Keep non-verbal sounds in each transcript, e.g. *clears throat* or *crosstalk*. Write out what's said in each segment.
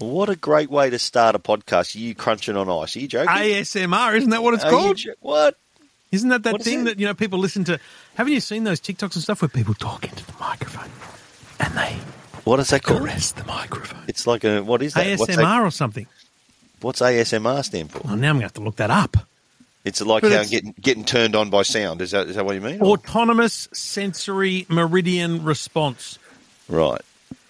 What a great way to start a podcast. You crunching on ice. Are you joking? ASMR, isn't that what it's Are called? jo- what? Isn't that that What thing that you know people listen to? Haven't you seen those TikToks and stuff where people talk into the microphone and they What is that called? caress the microphone? It's like a what is that? What's, ASMR that? or something. What's ASMR stand for? Oh, now I'm going to have to look that up. It's like how it's- getting getting turned on by sound. Is that is that what you mean? Autonomous sensory meridian response. Right.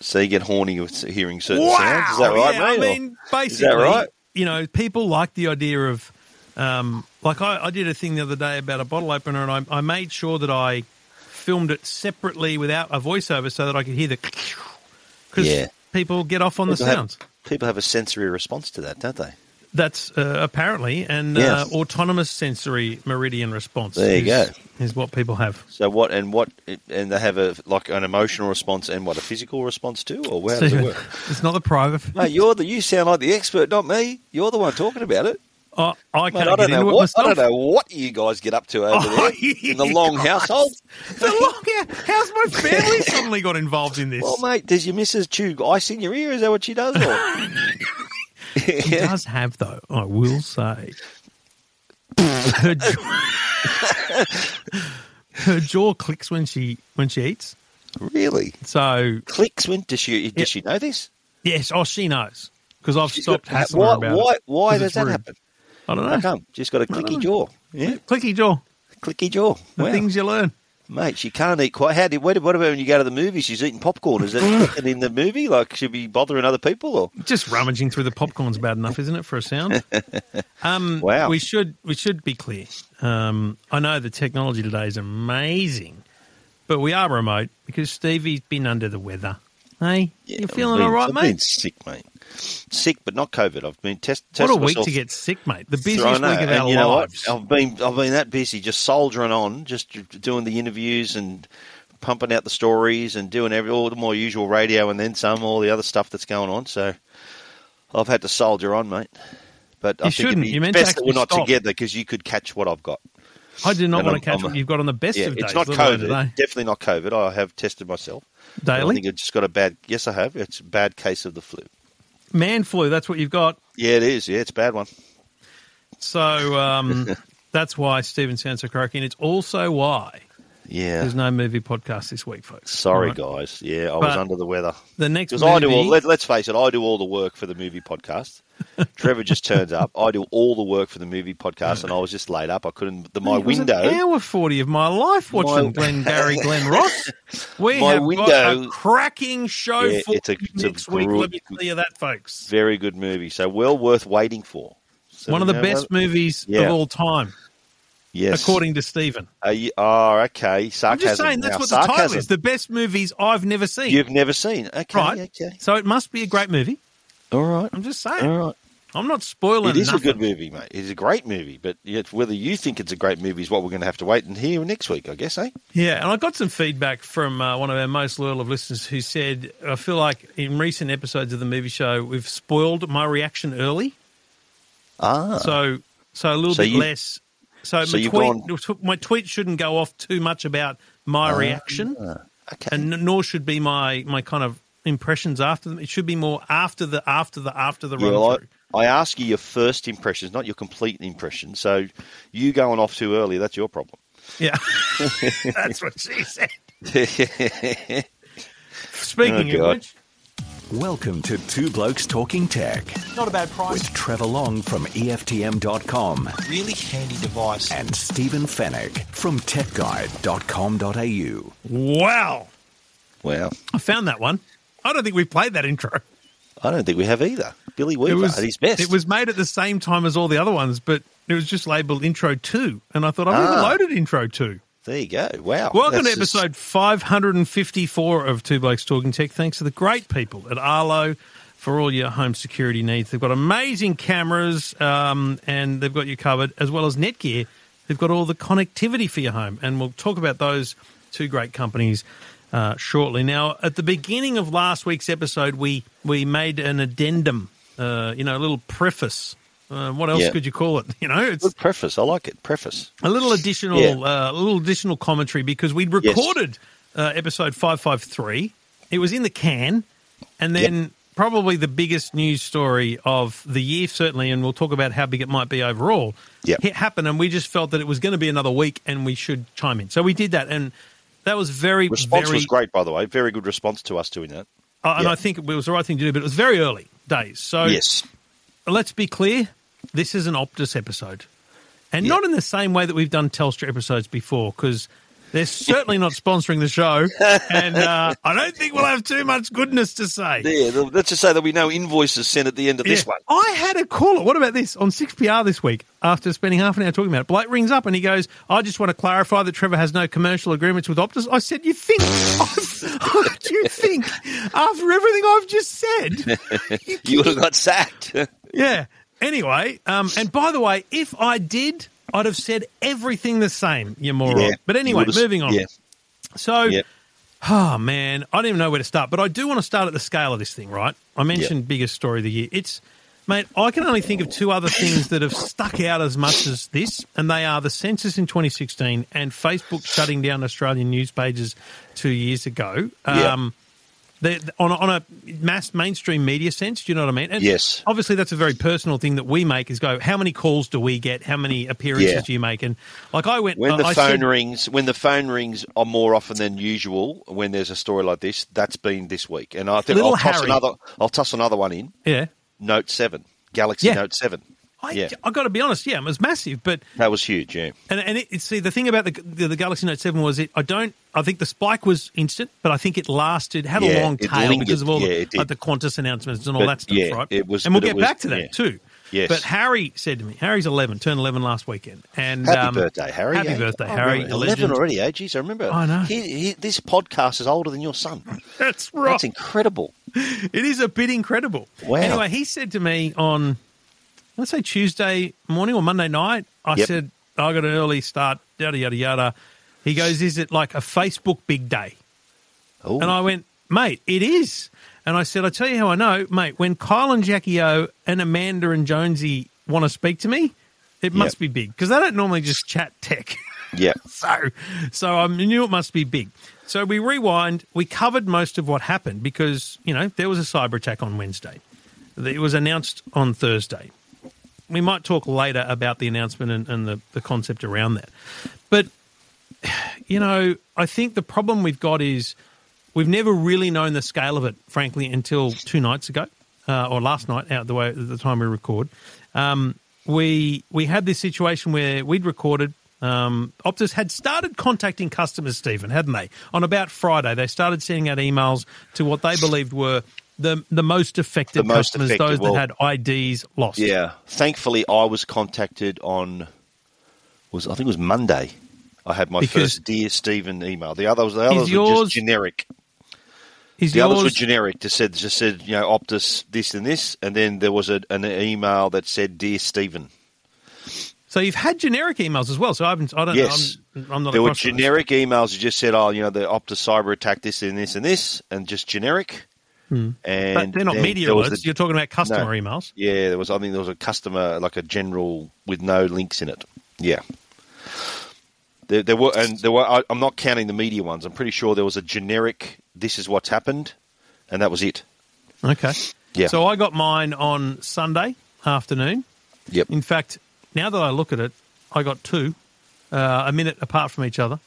So you get horny with hearing certain sounds. Is that right, yeah, mate? I mean, basically, right? you know, people like the idea of, um, like I, I did a thing the other day about a bottle opener, and I, I made sure that I filmed it separately without a voiceover so that I could hear the *laughs* because Yeah. people get off on the People have- sounds. people have a sensory response to that, don't they? That's uh, apparently and Yeah. uh, autonomous sensory meridian response. There you is, go. Is what people have. So what and what and they have a like an emotional response and what a physical response too, or how does it work? *laughs* it's not the private. Mate, you're the you sound like the expert, not me. You're the one talking about it. I, I Mate, can't I don't know what. I don't know what you guys get up to over *laughs* Oh, there in the long household. The long, how's my family suddenly got involved in this? *laughs* Well, mate, does your missus chew ice in your ear? Is that what she does? She does have, though, I will say. Her jaw, *laughs* her jaw clicks when she when she eats. really? So Clicks when does she does Yeah. she know this? yes, oh, she knows because I've She's stopped got- hassling why her about why it. why does that rude. happen? I don't How know. come? She's got a clicky jaw. Yeah, Clicky jaw. clicky jaw. The Wow. things you learn. Mate, she can't eat quite. How did? What what about when you go to the movies? She's eating popcorn. Is it *laughs* in the movie? Like she'll be bothering other people? Or Just rummaging through the popcorn's bad enough, isn't it, for a sound? *laughs* Um, Wow. We should we should be clear. Um, I know the technology today is amazing, but we are remote because Stevie's been under the weather. Hey, Yeah, you I've feeling been- all right, I've mate? been sick, mate. Sick, but not COVID. I've been test. What a week to get sick, mate. The I busiest know, week of and our you know lives. What? I've been I've been that busy, just soldiering on, just doing the interviews and pumping out the stories and doing every all the more usual radio and then some, all the other stuff that's going on. So I've had to soldier on, mate. But I You think shouldn't. it'd be to best that we're not stop. together because you could catch what I've got. I do not and want I'm- to catch I'm what you've got on the best Yeah, of days. it's not COVID. today. Definitely not COVID. I have tested myself. But I Daily think I've just got a bad. Yes, I have. It's a bad case of the flu. man flu. That's what you've got. Yeah, it is. Yeah, it's a bad one. So um, *laughs* that's why Stephen sounds so croaky, and it's also why Yeah. there's no movie podcast this week, folks. Sorry, right? guys. Yeah, I was under the weather. The next Because I do all. Let, let's face it, I do all the work for the movie podcast. *laughs* Trevor just turns up. I do all the work for the movie podcast, and I was just laid up. I couldn't. The, my window. Hour forty of my life watching My- *laughs* Glenn Barry, Glen Ross. We My have got a cracking show Yeah, for it's a- it's a next week. good- Let me tell you that, folks. Very good movie. So well worth waiting for. So One of the know best movies Yeah. of all time, Yes. according to Stephen. You, oh, ah, okay. Sarcasm. I'm just saying that's now. what the title is. The best movies I've never seen. You've never seen. Okay. right. Okay. So it must be a great movie. All right. I'm just saying. All right. I'm not spoiling It is nothing. a good movie, mate. It's a great movie, but yet whether you think it's a great movie is what we're going to have to wait and hear next week, I guess, eh? Yeah, and I got some feedback from uh, one of our most loyal of listeners who said, I feel like in recent episodes of the movie show, we've spoiled my reaction early. Ah. So, so a little So bit you- less. So, so my, tweet, my tweet shouldn't go off too much about my reaction, okay. and nor should be my, my kind of impressions after them. It should be more after the after the after the Yeah, run well, through. I, I ask you your first impressions, not your complete impression. So you going off too early, that's your problem. Yeah, *laughs* *laughs* that's what she said. *laughs* Speaking Oh, of which, Welcome to Two Blokes Talking Tech Not a bad price. with Trevor Long from EFTM.com Really handy device. and Stephen Fenech from TechGuide.com.au. wow, wow. I found that one. I don't think we've played that intro. I don't think we have either. Billy Weaver at his best. It was made at the same time as all the other ones, but it was just labelled Intro 2. And I thought, I've Ah. loaded Intro 2. There you go. Wow. Welcome That's to just- episode 554 of Two Blokes Talking Tech. Thanks to the great people at Arlo for all your home security needs. They've got amazing cameras um, and they've got you covered, as well as Netgear. They've got all the connectivity for your home. And we'll talk about those two great companies uh, shortly. Now, at the beginning of last week's episode, we, we made an addendum, uh, you know, a little preface. Uh, what else Yeah. could you call it? *laughs* You know, it's Good preface. I like it. Preface. a little additional Yeah. uh, a little additional commentary because we'd recorded uh, episode 553 it was in the can and then probably the biggest news story of the year, certainly, and we'll talk about how big it might be overall. Yep. It happened, and we just felt that it was going to be another week, and we should chime in. So we did that, and that was very, Response very was great, by the way. Very good response to us doing that. Uh, and Yeah. I think it was the right thing to do, but it was very early days. So Yes. let's be clear this is an Optus episode. And Yeah. not in the same way that we've done Telstra episodes before, because they're certainly not sponsoring the show. And uh, I don't think we'll have too much goodness to say. Yeah, let's just say there'll be no invoices sent at the end of this one. I had a caller. What about this? On 6PR this week, after spending half an hour talking about it, Blake rings up and he goes, I just want to clarify that Trevor has no commercial agreements with Optus. I said, You think? *laughs* do you think, after everything I've just said, *laughs* You would have got sacked. Yeah. Anyway, um, and by the way, if I did, I'd have said everything the same, you moron. Yeah, but anyway, moving on. Yeah. So, Yep. oh man, I don't even know where to start, but I do want to start at the scale of this thing, right? I mentioned biggest story of the year. It's, mate, I can only think of two other things that have stuck out as much as this, and they are the census in 2016 and Facebook shutting down Australian news pages two years ago. Yeah. Um, they on, a, on a mass mainstream media sense, do you know what I mean? And Yes. Obviously, that's a very personal thing that we make. Is go, how many calls do we get? How many appearances Yeah. do you make? And like I went When the I phone said- rings, when the phone rings are more often than usual, when there's a story like this, that's been this week. And I think I'll toss Harry. another. I'll toss another one in. yeah, Note seven, Galaxy Yeah. Note seven. I, yeah, I got to be honest. Yeah, it was massive, but that was huge. Yeah, and and it, see the thing about the, the the Galaxy Note Seven was it. I don't. I think the spike was instant, but I think it lasted, had a long it tail lingered. because of all Yeah, the, it did. like the Qantas announcements and all But, that stuff, yeah, right? it was- and we'll get was- back to that yeah. too. Yes. But Harry said to me, Harry's 11, turned 11 last weekend. And happy um, birthday, Harry! Happy eh? birthday, I Harry. remember. a Eleven already, eh? Jeez, I remember. I know. He, he, this podcast is older than your son. *laughs* That's right. That's incredible. *laughs* It is a bit incredible. Wow. Anyway, he said to me on, let's say Tuesday morning or Monday night, I Yep. said, I got an early start, yada, yada, yada. He goes, Is it like a Facebook big day? Oh, And I went, Mate, it is. And I said, I tell you how I know, mate, when Kyle and Jackie O and Amanda and Jonesy want to speak to me, it must Yep. be big because they don't normally just chat tech. *laughs* yeah, So, so I knew it must be big. So we rewind. We covered most of what happened because you know there was a cyber attack on Wednesday. It was announced on Thursday. We might talk later about the announcement and, and the, the concept around that. But you know, I think the problem we've got is we've never really known the scale of it, frankly, until two nights ago uh, or last night, out the way at the time we record. Um, we we had this situation where we'd recorded. Um, Optus had started contacting customers, Stephen, hadn't they? On about Friday, they started sending out emails to what they believed were the the most affected The most customers, affected, those well- that had IDs lost. yeah. Thankfully, I was contacted on was I think it was Monday. I had my Because- first dear Stephen email. The others, the others were just generic. The others were generic. Just said, just said, you know, Optus this and this, and then there was a, an email that said, "Dear Stephen." so you've had generic emails as well. So I haven't. I don't. Yes. I'm, I'm not. There were generic emails that just said, "Oh, you know, the Optus cyber attack, this and this and this," and just generic. And. But they're not media alerts. the- You're talking about customer No. emails. Yeah, there was. I think there was a customer, like a general with no links in it. Yeah. There, there were, and there were. I, I'm not counting the media ones. I'm pretty sure there was a generic. This is what's happened, and that was it. Okay. Yeah. So I got mine on Sunday afternoon. Yep. In fact, now that I look at it, I got two, uh, a minute apart from each other.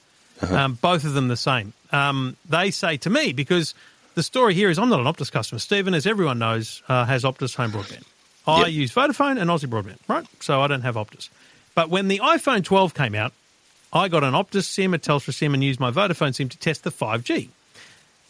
Uh-huh. Um, both of them the same. Um, they say to me because the story here is I'm not an Optus customer. Stephen, as everyone knows, uh, has Optus home broadband. I Yep. use Vodafone and Aussie broadband, right? So I don't have Optus. But when the iPhone 12 came out, I got an Optus SIM, a Telstra SIM, and used my Vodafone SIM to test the 5G.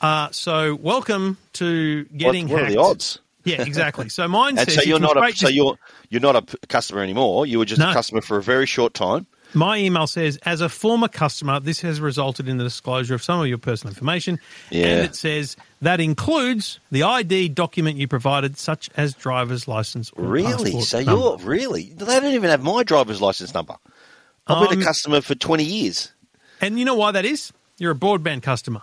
Uh, so welcome to What, getting what are hacked. the odds? Yeah, exactly. So mine *laughs* And says so you you're not a so you're you're not a customer anymore. You were just No. a customer for a very short time. My email says, as a former customer, this has resulted in the disclosure of some of your personal information. Yeah. And it says that includes the ID document you provided, such as driver's license or Really? So number. you're really? They don't even have my driver's license number. I've been Um, a customer for 20 years. And you know why that is? You're a broadband customer.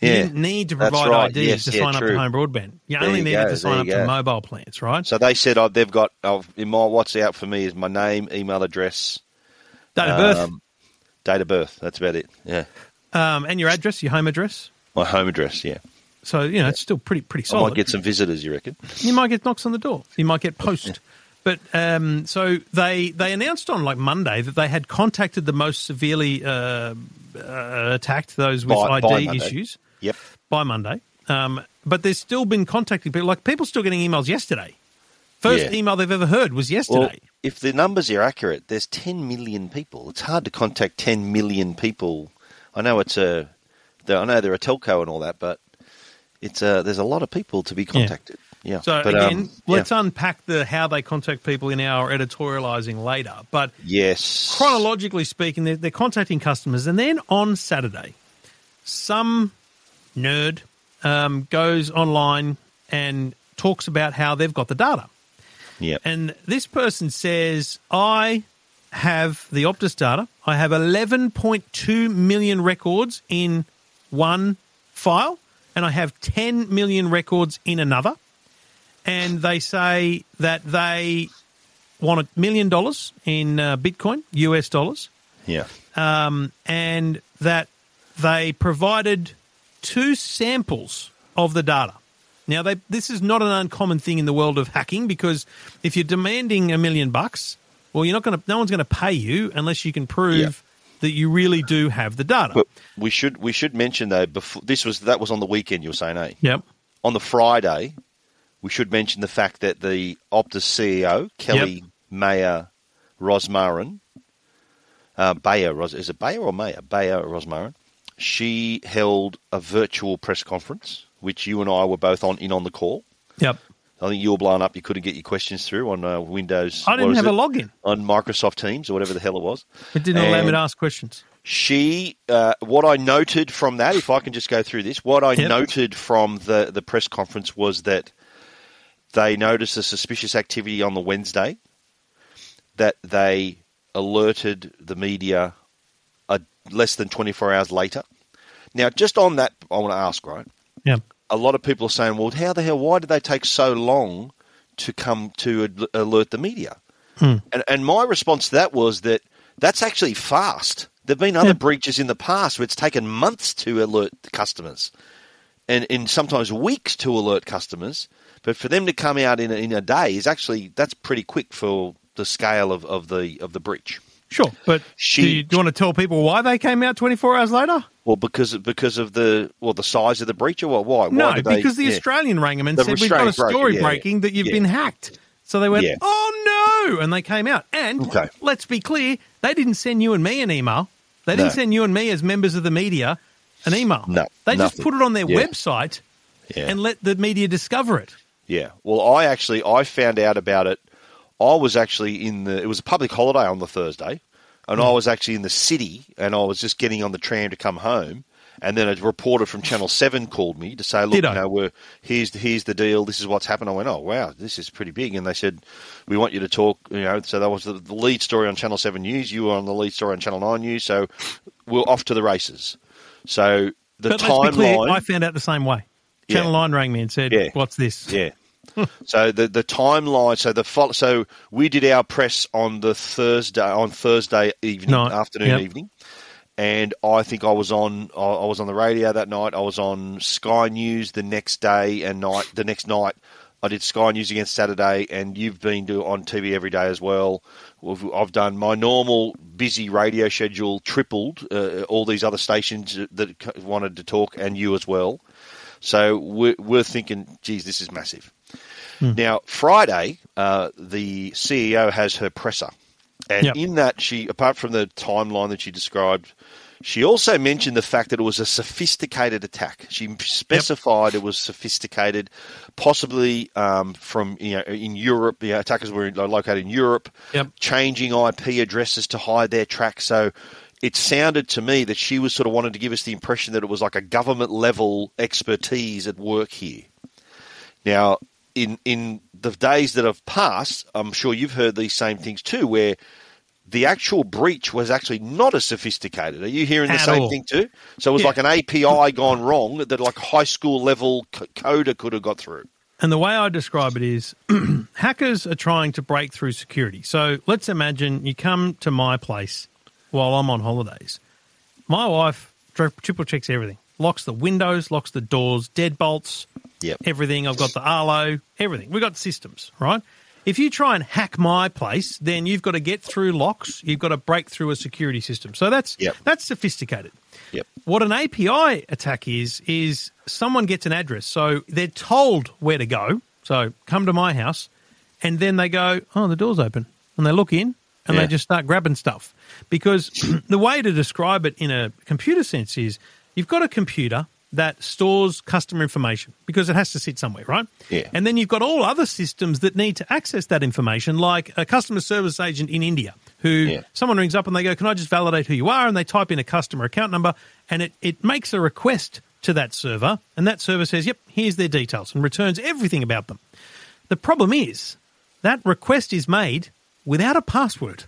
You Yeah, didn't need to provide right. IDs Yes, to yeah, sign up true. to home broadband. You There only you needed go, to sign up you to mobile plans, right? So they said oh, they've got oh, in my what's out for me is my name, email address, Date of birth um, date of birth. That's about it. Yeah, um, and your address, your home address. my home address. Yeah, So you know it's still pretty pretty I solid. might get some visitors, you reckon? You might get knocks on the door. You might get post. *laughs* But um, so they they announced on like Monday that they had contacted the most severely uh, uh, attacked those with By- by ID Monday. issues Yep. by Monday. Um, but there's still been contacting people. Like people still getting emails yesterday. First Yeah. email they've ever heard was yesterday. Well, if the numbers are accurate, there's 10 million people. It's hard to contact 10 million people. I know it's a, I know they're a telco and all that, but it's a, there's a lot of people to be contacted. Yeah. So but, again, um, let's yeah. unpack the how they contact people in our editorialising later. But yes. chronologically speaking, they're, they're contacting customers, and then on Saturday, some nerd um, goes online and talks about how they've got the data. Yeah. And this person says, I have the Optus data. I have 11.2 million records in one file, and I have 10 million records in another. And they say that they want a million dollars in uh, Bitcoin, US dollars, Yeah. um, and that they provided two samples of the data. Now, they, this is not an uncommon thing in the world of hacking because if you're demanding a million bucks, well, you're not going to. No one's going to pay you unless you can prove Yeah. that you really do have the data. But we should we should mention though before this was that was on the weekend you were saying, eh? yep. On the Friday, we should mention the fact that the Optus CEO Kelly Mayer Rosmarin, uh, Bayer Ros is it Bayer or Mayer Bayer Rosmarin, she held a virtual press conference which you and I were both on in on the call. Yep. I think you were blown up. You couldn't get your questions through on uh, Windows. I didn't have a login. on Microsoft Teams or whatever the hell it was. It didn't allow me to ask questions. she uh, what I noted from that, if I can just go through this, what I Yep. noted from the the press conference was that they noticed a suspicious activity on the Wednesday, that they alerted the media uh, less than 24 hours later. Now, just on that, I want to ask, right? Yeah. A lot of people are saying, well, how the hell, why did they take so long to come to alert the media? Hmm. And, and my response to that was that that's actually fast. There have been other Yeah. breaches in the past where it's taken months to alert the customers and, and sometimes weeks to alert customers. But for them to come out in a, in a day is actually, that's pretty quick for the scale of, of the of the breach. Sure, but She- do, you, do you want to tell people why they came out 24 hours later? Well, because because of the well the size of the breach or what? Why? No, Why they- because the yeah. Australian rang them and The said, We've got a story yeah, breaking that you've Yeah. been hacked. So they went. Oh no! And they came out. And Okay. let's be clear, they didn't send you and me an email. They didn't No. send you and me as members of the media an email. No, They just put it on their website and let the media discover it. Yeah. Well, I actually I found out about it. I was actually in the. It was a public holiday on the Thursday, and Hmm. I was actually in the city, and I was just getting on the tram to come home. And then a reporter from Channel Seven called me to say, "Look, you know, we're here's the, here's the deal. This is what's happened." I went, "Oh, wow, this is pretty big." And they said, "We want you to talk." You know, so that was the, the lead story on Channel Seven News. You were on the lead story on Channel Nine News. So we're off to the races. So the but let's be clear, timeline. I found out the same way. Yeah. Channel 9 rang me and said, Yeah. What's this? Yeah. *laughs* so the the timeline. So the so we did our press on the Thursday on Thursday evening, Night, afternoon, yep. evening, and I think I was on I was on the radio that night. I was on Sky News the next day and night. The next night, I did Sky News again Saturday, and you've been do on TV every day as well. I've done my normal busy radio schedule tripled. Uh, all these other stations that wanted to talk, and you as well. So we're, we're thinking, geez, this is massive. Hmm. Now, Friday, uh, the CEO has her presser. And Yep. in that, she, apart from the timeline that she described, she also mentioned the fact that it was a sophisticated attack. She specified it was sophisticated, possibly um, from you know in Europe. The attackers were located in Europe, Yep. changing IP addresses to hide their track. So it sounded to me that she was sort of wanted to give us the impression that it was like a government level expertise at work here. Now, in in the days that have passed, I'm sure you've heard these same things too, where the actual breach was actually not as sophisticated. Are you hearing the At same all. thing too? So it was Yeah. like an API gone wrong that like high school level coder could have got through. And the way I describe it is *clears throat* hackers are trying to break through security. So let's imagine you come to my place while I'm on holidays. My wife tri- triple checks everything. Locks the windows, locks the doors, deadbolts, Yep. everything. I've got the Arlo, everything. We've got systems, right? If you try and hack my place, then you've got to get through locks. You've got to break through a security system. So that's Yep. that's sophisticated. Yep. What an API attack is is someone gets an address, so they're told where to go. So come to my house, and then they go, "Oh, the door's open," and they look in and Yeah. they just start grabbing stuff. Because *clears throat* the way to describe it in a computer sense is you've got a computer that stores customer information because it has to sit somewhere, right? Yeah. And then you've got all other systems that need to access that information, like a customer service agent in India who Yeah. someone rings up and they go, Can I just validate who you are? And they type in a customer account number and it, it makes a request to that server. And that server says, Yep, here's their details and returns everything about them. The problem is that request is made without a password.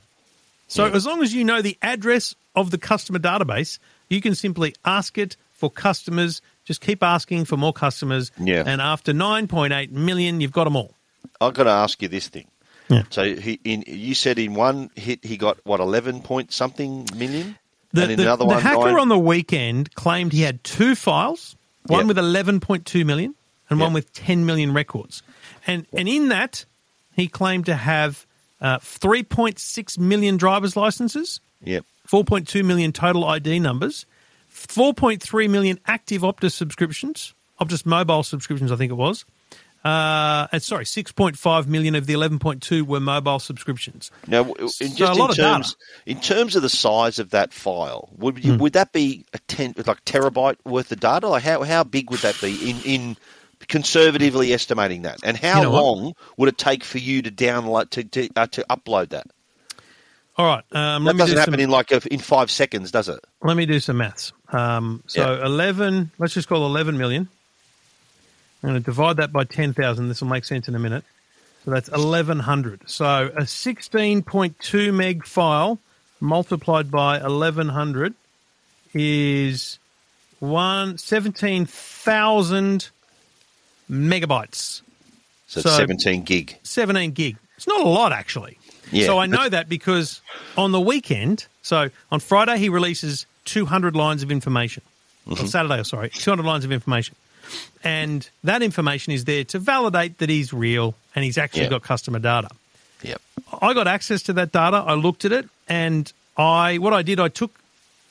So Yeah. as long as you know the address of the customer database, you can simply ask it for customers. Just keep asking for more customers. Yeah. And after 9.8 million, you've got them all. I've got to ask you this thing. Yeah. So he, in, you said in one hit he got what eleven point something million, The, and in the- another the one hacker nine- on the weekend claimed he had two files, one Yep. with 11.2 million and one Yep. with 10 million records. And, and in that, he claimed to have uh, 3.6 million driver's licenses, Yep. 4.2 million total ID numbers, 4.3 million active Optus subscriptions, Optus mobile subscriptions, I think it was. Uh, and sorry, 6.5 million of the 11.2 were mobile subscriptions. Now, in, So just lot in terms in terms of the size of that file, would you, would that be a ten like terabyte worth of data? Like how how big would that be in in conservatively estimating that? And how You know what? long would it take for you to download to to, uh, to upload that? All right, um, That me doesn't do happen some, in like a, in five seconds, does it? let me do some maths. Um, so Yeah. 11, let's just call 11 million. I'm going to divide that by 10,000. This will make sense in a minute. So that's 1100. So a 16.2 meg file multiplied by 1100 is one 17,000 megabytes. So, So- seventeen gig. 17 gig. It's not a lot, actually. Yeah, so I know that because on the weekend, so on Friday, he releases 200 lines of information. Mm-hmm. On Saturday, sorry, 200 lines of information. And that information is there to validate that he's real and he's actually Yeah. got customer data. Yep. I got access to that data. I looked at it, and I what I did, I took,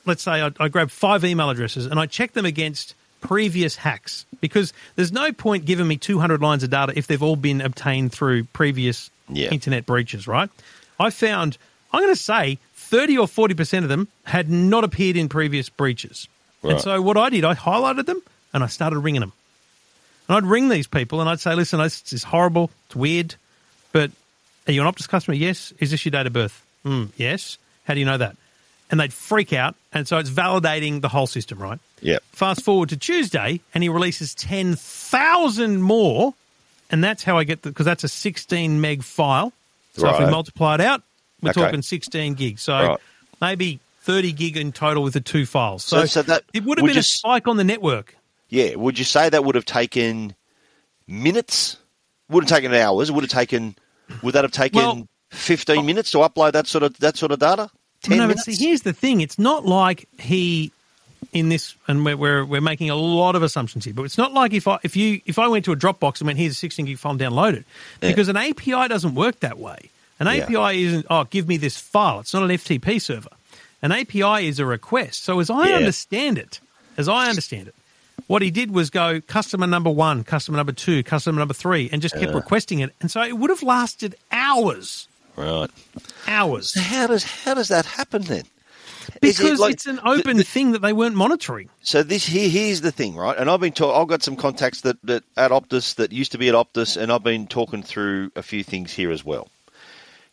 let's say, I, I grabbed five email addresses and I checked them against previous hacks because there's no point giving me 200 lines of data if they've all been obtained through previous Yeah. internet breaches. Right? I found I'm going to say 30 or 40 percent of them had not appeared in previous breaches. And so what I did, I highlighted them and I started ringing them. And I'd ring these people and I'd say, listen, this is horrible. It's weird. But are you an Optus customer? Yes. Is this your date of birth? Mm, yes. How do you know that? And they'd freak out. And so it's validating the whole system, right? Yeah. Fast forward to Tuesday and he releases 10,000 more. And that's how I get the, because that's a 16 meg file. So if we multiply it out, we're Okay. talking 16 gigs. So Right. maybe 30 gig in total with the two files. So, So- so that- it would have been you a spike on the network. Yeah. Would you say that would have taken minutes? Wouldn't have taken hours. Would have taken. Would that have taken Well- fifteen minutes to upload that sort of that sort of data? Ten no, minutes. but see, here's the thing: it's not like he in this, and we're, we're we're making a lot of assumptions here, but it's not like if I if you if I went to a Dropbox and went, "Here's a 16 gig file, download it," because an API doesn't work that way. An Yeah. API isn't, "Oh, give me this file." It's not an FTP server. An API is a request. So as I Yeah. understand it, as I understand it. What he did was go customer number one, customer number two, customer number three, and just kept requesting it. And so it would have lasted hours, right. hours. So how does how does that happen then? Is it Because like- it's an open the- the- thing that they weren't monitoring. So this here here's the thing, right? And I've been talk, I've got some contacts that, that at Optus that used to be at Optus, and I've been talking through a few things here as well.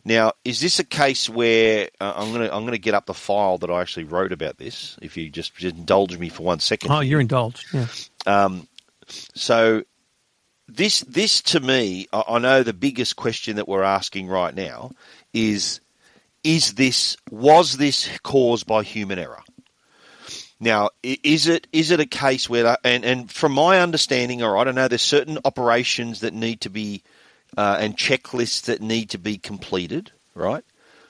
Now, is this a case where uh, I'm gonna I'm gonna get up the file that I actually wrote about this? If you just, just indulge me for one second. Oh, you're indulged. Yeah. So this this to me, I, know the biggest question that we're asking right now is is this was this caused by human error? Now, is it is it a case where and and from my understanding, all right, I don't know there's certain operations that need to be uh, and checklists that need to be completed, right?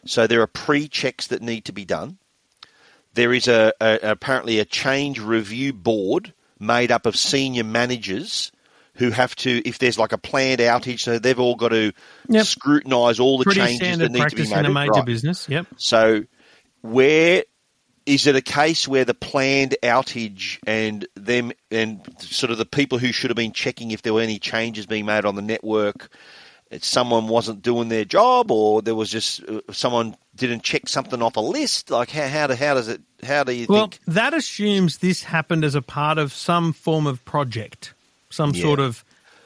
So there are pre-checks that need to be done. there is a, a apparently a change review board made up of senior managers who have to, if there's like a planned outage, so they've all got to Yep. scrutinise all the Pretty changes that need to be made. in a major Right. business. Yep. So, where is it a case where the planned outage and them and sort of the people who should have been checking if there were any changes being made on the network, someone wasn't doing their job, or there was just uh, someone didn't check something off a list? Like how how, do, how does it? How do you Well, think? that assumes this happened as a part of some form of project, some Yeah. sort of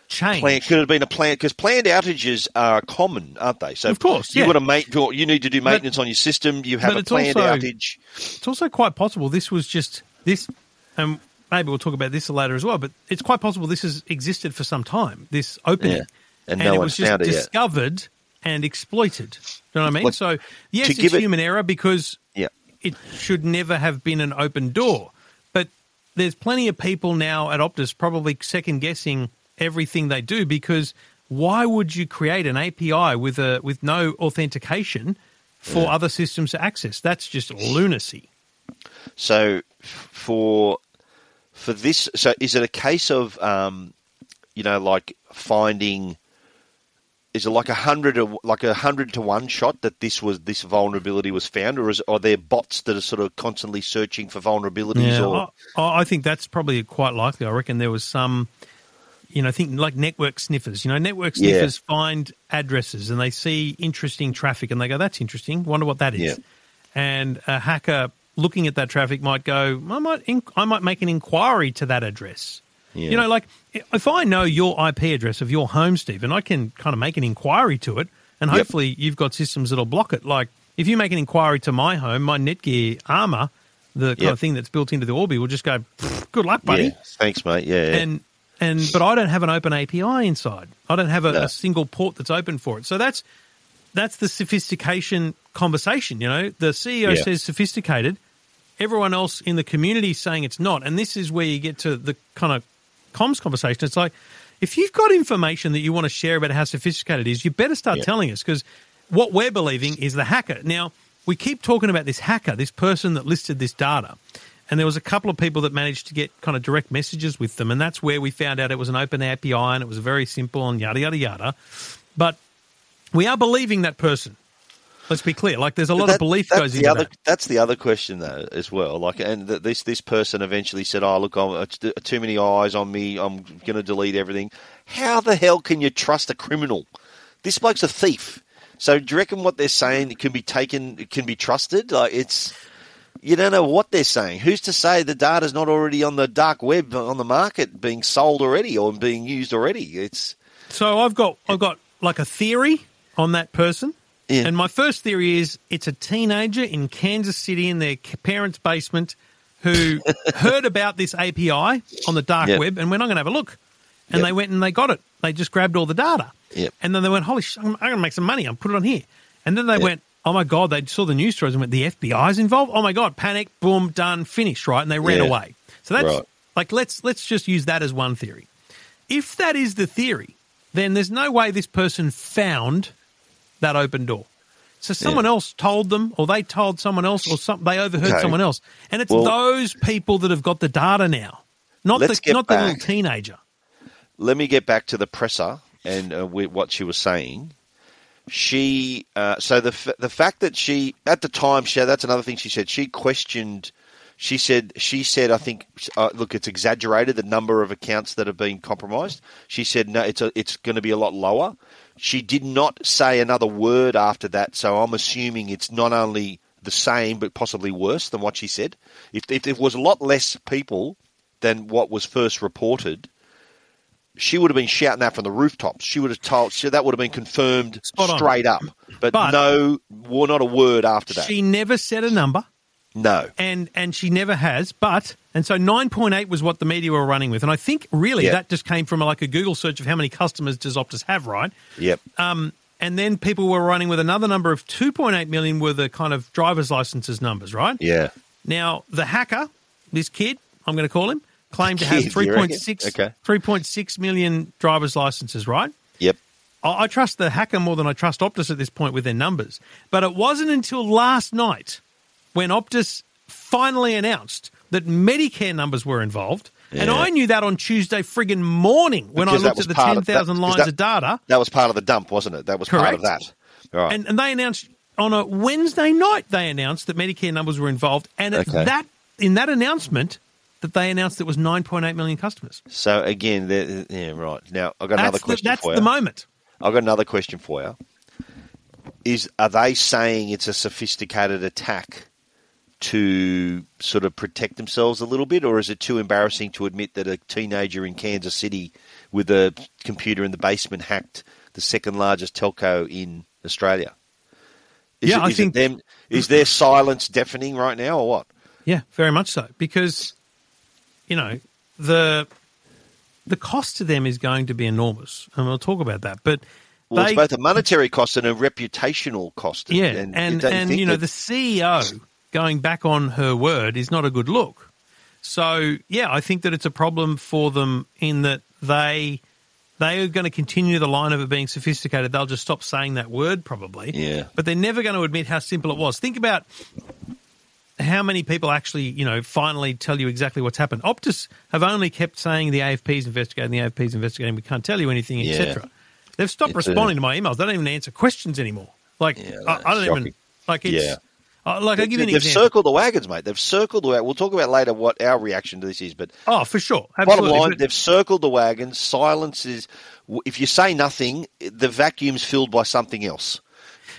change. Plan, could have been a plan because planned outages are common, aren't they? So Of course, you yeah. want to make you need to do maintenance on your system. You have a planned also- outage. It's also quite possible this was just this, and maybe we'll talk about this later as well. But it's quite possible this has existed for some time. This opening, Yeah. And no it was just it yet. discovered and exploited. Do you know what I mean? Like, so yes, it's give it- human error because Yeah. it should never have been an open door. There's plenty of people now at Optus probably second guessing everything they do because why would you create an API with a with no authentication for other systems to access? That's just lunacy. So for for this, so is it a case of um, you know like finding? Is it like a hundred like a hundred to one shot that this was this vulnerability was found, or is are there bots that are sort of constantly searching for vulnerabilities? Yeah, or I, I think that's probably quite likely. I reckon there was some, you know, think like network sniffers. You know, network Yeah. sniffers find addresses and they see interesting traffic and they go, "That's interesting. Wonder what that is." Yeah. And a hacker looking at that traffic might go, "I might, in, I might make an inquiry to that address." Yeah. You know, like if I know your IP address of your home, Stephen, I can kind of make an inquiry to it, and Yep. hopefully you've got systems that'll block it. Like if you make an inquiry to my home, my Netgear Armor, the kind Yep. of thing that's built into the Orbi, will just go, "Good luck, buddy." yeah, thanks, mate. Yeah, yeah. And and but I don't have an open API inside. I don't have a, No. a single port that's open for it. So that's that's the sophistication conversation. You know, the CEO Yeah. says sophisticated. Everyone else in the community saying it's not. And this is where you get to the kind of comms conversation. It's like if you've got information that you want to share about how sophisticated it is, you better start Yeah. telling us because what we're believing is the hacker. Now we keep talking about this hacker, this person that listed this data. And there was a couple of people that managed to get kind of direct messages with them, and that's where we found out it was an open API and it was very simple and yada yada yada. But we are believing that person. Let's be clear. Like there's a lot That- of belief that's goes the into other, that. That's the other question though, as well. Like, and th- this this person eventually said, "Oh, look, I'm, t- too many eyes on me. I'm going to delete everything." How the hell can you trust a criminal? This bloke's a thief. So, do you reckon what they're saying can be taken, can be trusted? Like, it's you don't know what they're saying. Who's to say the data's not already on the dark web on the market, being sold already or being used already? It's So I've got I've got like a theory on that person. Yeah. And my first theory is it's a teenager in Kansas City in their parents' basement who *laughs* heard about this API on the dark Yep. web and went, I'm going to have a look. And Yep. they went and they got it. They just grabbed all the data. Yep. And then they went, holy shit, I'm, I'm going to make some money. I'll put it on here. And then they Yep. went, oh my God, they saw the news stories and went, the FBI's involved? Oh my God, panic, boom, done, finished, right? And they ran Yeah. away. So that's Right. like, let's, let's just use that as one theory. If that is the theory, then there's no way this person found that open door. So someone else told them, or they told someone else, or some, they overheard Okay. someone else, and it's Well- those people that have got the data now, not the not the little teenager. let me get back to the presser and uh, what she was saying. She uh, so the f- the fact that she at the time she that's another thing she said she questioned. She said she said I think uh, look it's exaggerated the number of accounts that have been compromised. She said no it's a, it's going to be a lot lower. She did not say another word after that, so I'm assuming it's not only the same but possibly worse than what she said. If if it was a lot less people than what was first reported, she would have been shouting that from the rooftops. She would have told she, that would have been confirmed Spot on. straight up. But, But- no, well, not a word after that. She never said a number, no, and and she never has. But and so nine point eight was what the media were running with, and I think really Yeah. that just came from like a Google search of how many customers does Optus have, right? yep, Um, and then people were running with another number of two point eight million were the kind of driver's licenses numbers, right? yeah, Now, the hacker, this kid, I'm going to call him, claimed to have Kid, you 3.6 Okay. 3.6 million driver's licenses, right? yep, I, I trust the hacker more than I trust Optus at this point with their numbers. But it wasn't until last night when Optus finally announced that Medicare numbers were involved. And I knew that on Tuesday friggin' morning when Because I looked at the part of- that- 10,000 because lines that- of data. That was part of the dump, wasn't it? That was part of that. Right. And, and they announced on a Wednesday night, they announced that Medicare numbers were involved. And Okay. that in that announcement that they announced it was 9.8 million customers. so again, yeah, right. Now I've got another That's, the, question that's the moment. I've got another question for you. Is are they saying it's a sophisticated attack to sort of protect themselves a little bit, or is it too embarrassing to admit that a teenager in Kansas City with a computer in the basement hacked the second largest telco in Australia? Is Yeah, it, I is think- them. Is their silence deafening right now, or what? Yeah, very much so. Because, you know, the the cost to them is going to be enormous. And we'll talk about that. But Well, they, it's both a monetary cost and a reputational cost. Yeah, and don't and, think you know the CEO going back on her word is not a good look. So yeah, I think that it's a problem for them in that they they are going to continue the line of it being sophisticated. They'll just stop saying that word probably. Yeah. but they're never going to admit how simple it was. Think about how many people actually, you know, finally tell you exactly what's happened. Optus have only kept saying the AFP's investigating, the AFP's investigating. We can't tell you anything, Yeah. etc. They've stopped It's a- responding to my emails. They don't even answer questions anymore. Like Yeah, I, I don't shocking. even like it's. Yeah. Uh, like I'll give you an They've example. circled the wagons, mate. They've circled the wagons. We'll talk about later what our reaction to this is, but oh, for sure. bottom line, But- they've circled the wagons. Silence is, if you say nothing, the vacuum's filled by something else.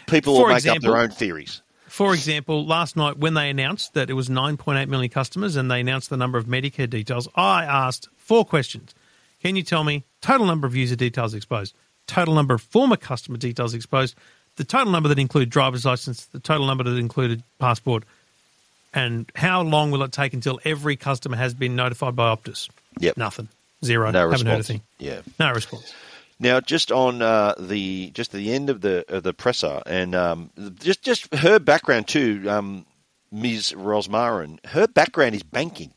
People will make example- up their own theories. For example, last night when they announced that it was 9.8 million customers and they announced the number of Medicare details, I asked four questions. Can you tell me total number of user details exposed, total number of former customer details exposed, the total number that include driver's license, the total number that included passport, and how long will it take until every customer has been notified by Optus? Yep. Nothing. Zero. No Haven't heard a response. thing. Yeah. No response. Now, just on uh, the just the end of the of the presser, and um, just just her background too, um, Ms. Rosmarin. Her background is banking.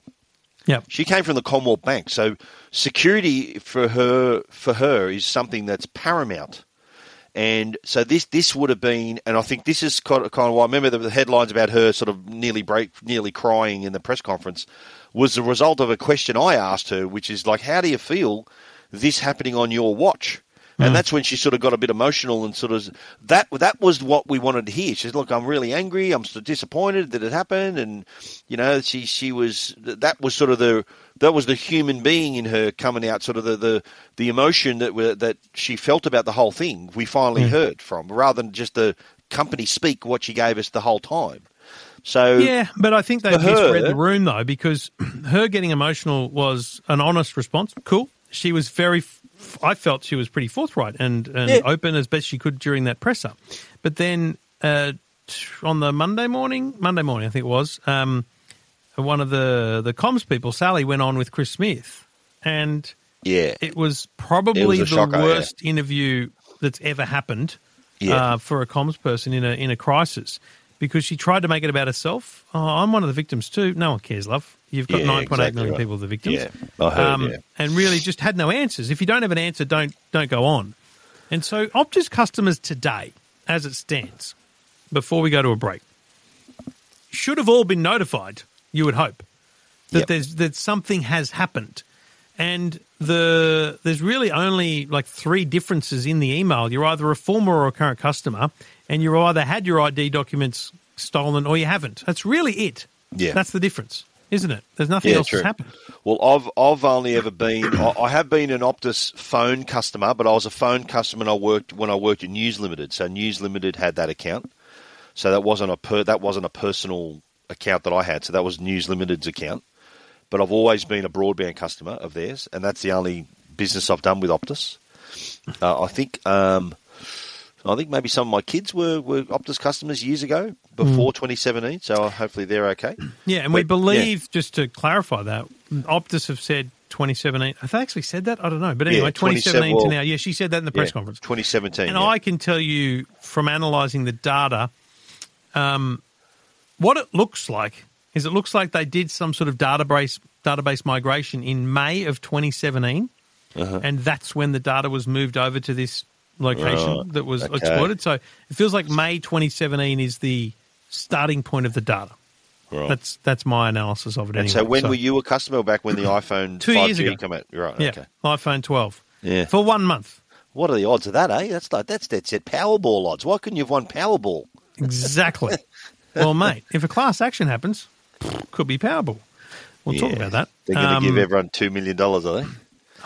Yeah, She came from the Commonwealth Bank, so security for her for her is something that's paramount. And so this this would have been, and I think this is kind of, kind of why I remember the headlines about her sort of nearly break, nearly crying in the press conference was the result of a question I asked her, which is like, how do you feel this happening on your watch? And mm. that's when she sort of got a bit emotional and sort of that that was what we wanted to hear. She said, "Look, I'm really angry. I'm so disappointed that it happened." And you know, she she was that was sort of the that was the human being in her coming out, sort of the the, the emotion that were, that she felt about the whole thing. We finally heard from rather than just the company speak what she gave us the whole time. So Yeah, but I think they misread the room though because *clears throat* her getting emotional was an honest response. Cool. She was very. I felt she was pretty forthright and, and Yeah. open as best she could during that presser. But then uh, on the Monday morning, Monday morning I think it was, um, one of the the comms people, Sally, went on with Chris Smith, and yeah, it was probably It was the shocker, yeah. worst interview that's ever happened Yeah. uh, for a comms person in a in a crisis because she tried to make it about herself. Oh, I'm one of the victims too. No one cares, love. You've got Yeah, 9.8 exactly million right. people the victims. Yeah, I heard, yeah. And really just had no answers. If you don't have an answer, don't don't go on. And so Optus customers today, as it stands, before we go to a break, should have all been notified, you would hope, that Yep. there's that something has happened. And the there's really only like three differences in the email. You're either a former or a current customer, and you either had your ID documents stolen or you haven't. That's really it. Yeah. That's the difference, isn't it? There's nothing Yeah, else true. that's happened. Well, I've I've only ever been I, I have been an Optus phone customer, but I was a phone customer and I worked when I worked at News Limited. So News Limited had that account. So that wasn't a per, that wasn't a personal account that I had. So that was News Limited's account. But I've always been a broadband customer of theirs, and that's the only business I've done with Optus. Uh, I think um, I think maybe some of my kids were, were Optus customers years ago before 2017. So hopefully they're okay. Yeah, and we But, yeah. believe, just to clarify that, Optus have said 2017. Have they actually said that? I don't know. But anyway, Yeah, 2017 to now. Yeah, she said that in the press Yeah, conference. 2017. And yeah. I can tell you from analysing the data, um, what it looks like is it looks like they did some sort of database database migration in May of 2017, Uh-huh. and that's when the data was moved over to this location Right, that was okay. exploited. So it feels like May 2017 is the starting point of the data. Right. That's that's my analysis of it. And anyway. so when were you a customer back when the *clears throat* iPhone Two 5G years ago. came out? Right. Yeah, Okay. iPhone 12. Yeah. For one month. What are the odds of that, eh? That's like that's dead set Powerball odds. Why couldn't you have won Powerball? Exactly. *laughs* well, mate, if a class action happens, could be Powerball. We'll talk about that. They're going to Um, give everyone two million dollars, are they?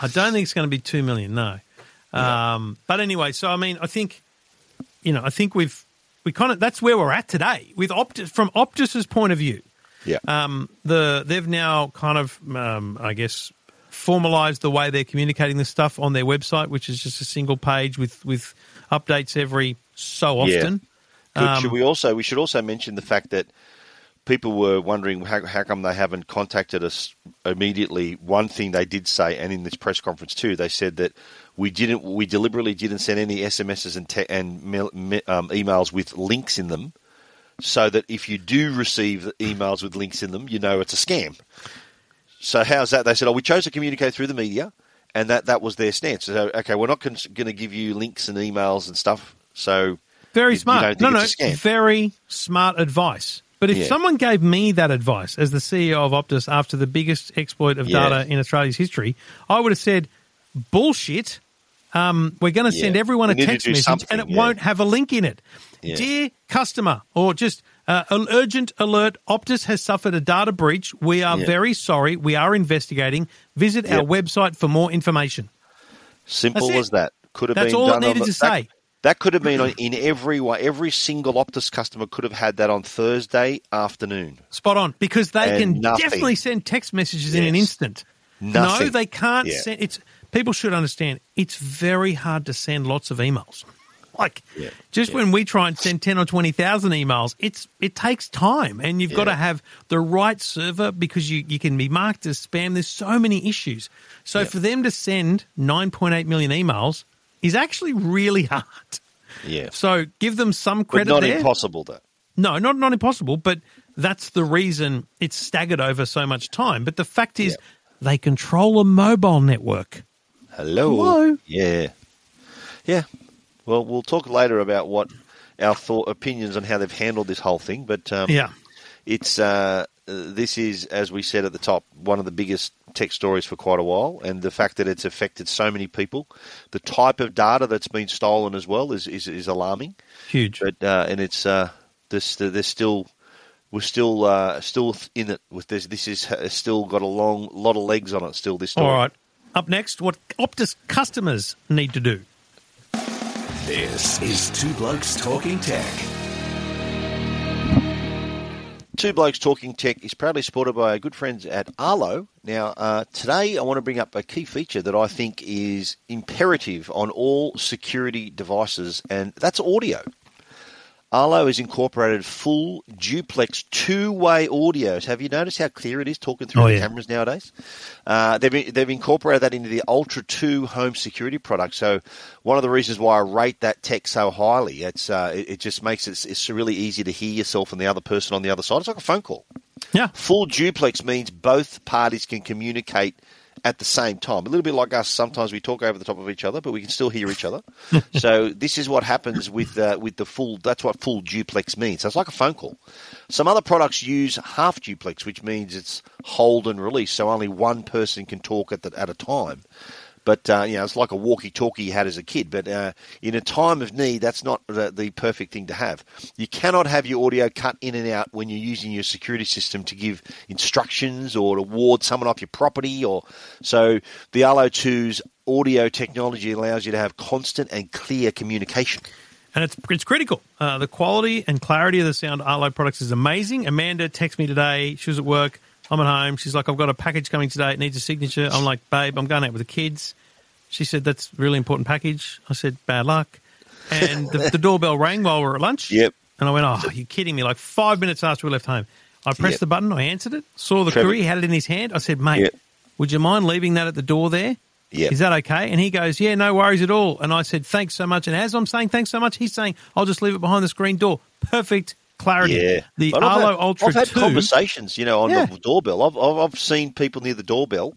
I don't think it's going to be two million. No. Um, but anyway, so I mean, I think, you know, I think we've we kind of that's where we're at today with Optus from Optus's point of view. Yeah. Um, the they've now kind of, um, I guess, formalized the way they're communicating this stuff on their website, which is just a single page with with updates every so Yeah. often. Could, Um, should we also we should also mention the fact that people were wondering how, how come they haven't contacted us immediately. One thing they did say, and in this press conference too, they said that we didn't we deliberately didn't send any SMSs and te- and mail, um, emails with links in them, so that if you do receive emails with links in them, you know it's a scam. So how's that? They said, oh, we chose to communicate through the media, and that that was their stance. So okay, we're not going to give you links and emails and stuff. So Very you- you smart. don't no, no, it's a scam. very smart advice. But if Yeah. someone gave me that advice as the CEO of Optus after the biggest exploit of Yeah. data in Australia's history, I would have said, "Bullshit." Um, we're going to send Yeah. everyone a We text message, and it won't have a link in it. Dear customer, or just uh, an urgent alert: Optus has suffered a data breach. We are very sorry. We are investigating. Visit our website for more information. Simple as that. Could have That's been all it done on needed the- to say. That could have been on, *clears throat* in every way. Every single Optus customer could have had that on Thursday afternoon. Spot on, because they And can nothing. definitely send text messages in an instant. Nothing. No, they can't Yeah. send. It's people should understand. It's very hard to send lots of emails. *laughs* Like Yeah. just Yeah. when we try and send ten or twenty thousand emails, it's it takes time, and you've got to have the right server because you you can be marked as spam. There's so many issues. So for them to send nine point eight million emails is actually really hard. Yeah. So give them some But credit not there. impossible, though. No, not not impossible, but that's the reason it's staggered over so much time. But the fact is, they control a mobile network. Hello. Hello. Yeah. Yeah. Well, we'll talk later about what our thought opinions on how they've handled this whole thing. But um, Yeah. it's uh, this is, as we said at the top, one of the biggest tech stories for quite a while, and the fact that it's affected so many people, the type of data that's been stolen as well is is, is alarming. Huge. But uh, and it's uh, this there's still we're still uh, still in it with this. This is has still got a long lot of legs on it. Still, this story. All right. Up next, what Optus customers need to do. This is Two Blokes Talking Tech. Two Blokes Talking Tech is proudly supported by our good friends at Arlo. Now, uh, today I want to bring up a key feature that I think is imperative on all security devices, and that's audio. Arlo has incorporated full duplex two-way audios. Have you noticed how clear it is talking through Oh, the yeah. cameras nowadays? Uh, they've they've incorporated that into the Ultra Two home security product. So one of the reasons why I rate that tech so highly, it's uh, it, it just makes it it's really easy to hear yourself and the other person on the other side. It's like a phone call. Yeah. Full duplex means both parties can communicate at the same time. A little bit like us, sometimes we talk over the top of each other, but we can still hear each other. *laughs* so this is what happens with uh, with the full. That's what full duplex means. So it's like a phone call. Some other products use half duplex, which means it's hold and release, so only one person can talk at the, at a time. But uh, you know, it's like a walkie-talkie you had as a kid. But uh, in a time of need, that's not the, the perfect thing to have. You cannot have your audio cut in and out when you're using your security system to give instructions or to ward someone off your property. Or so the Arlo 2's audio technology allows you to have constant and clear communication. And it's it's critical. Uh, the quality and clarity of the sound Arlo products is amazing. Amanda texted me today. She was at work. I'm at home. She's like, I've got a package coming today. It needs a signature. I'm like, babe, I'm going out with the kids. She said, that's a really important package. I said, bad luck. And the, the doorbell rang while we were at lunch. Yep. And I went, oh, you're kidding me. Like five minutes after we left home. I pressed Yep. the button. I answered it. Saw the Trevor- courier. Had it in his hand. I said, mate, Yep. would you mind leaving that at the door there? Yeah. Is that okay? And he goes, yeah, no worries at all. And I said, thanks so much. And as I'm saying thanks so much, he's saying, I'll just leave it behind the screen door. Perfect clarity. Yeah, The But I've Arlo had- Ultra I've had 2. conversations, you know, on Yeah. the doorbell. I've, I've I've seen people near the doorbell,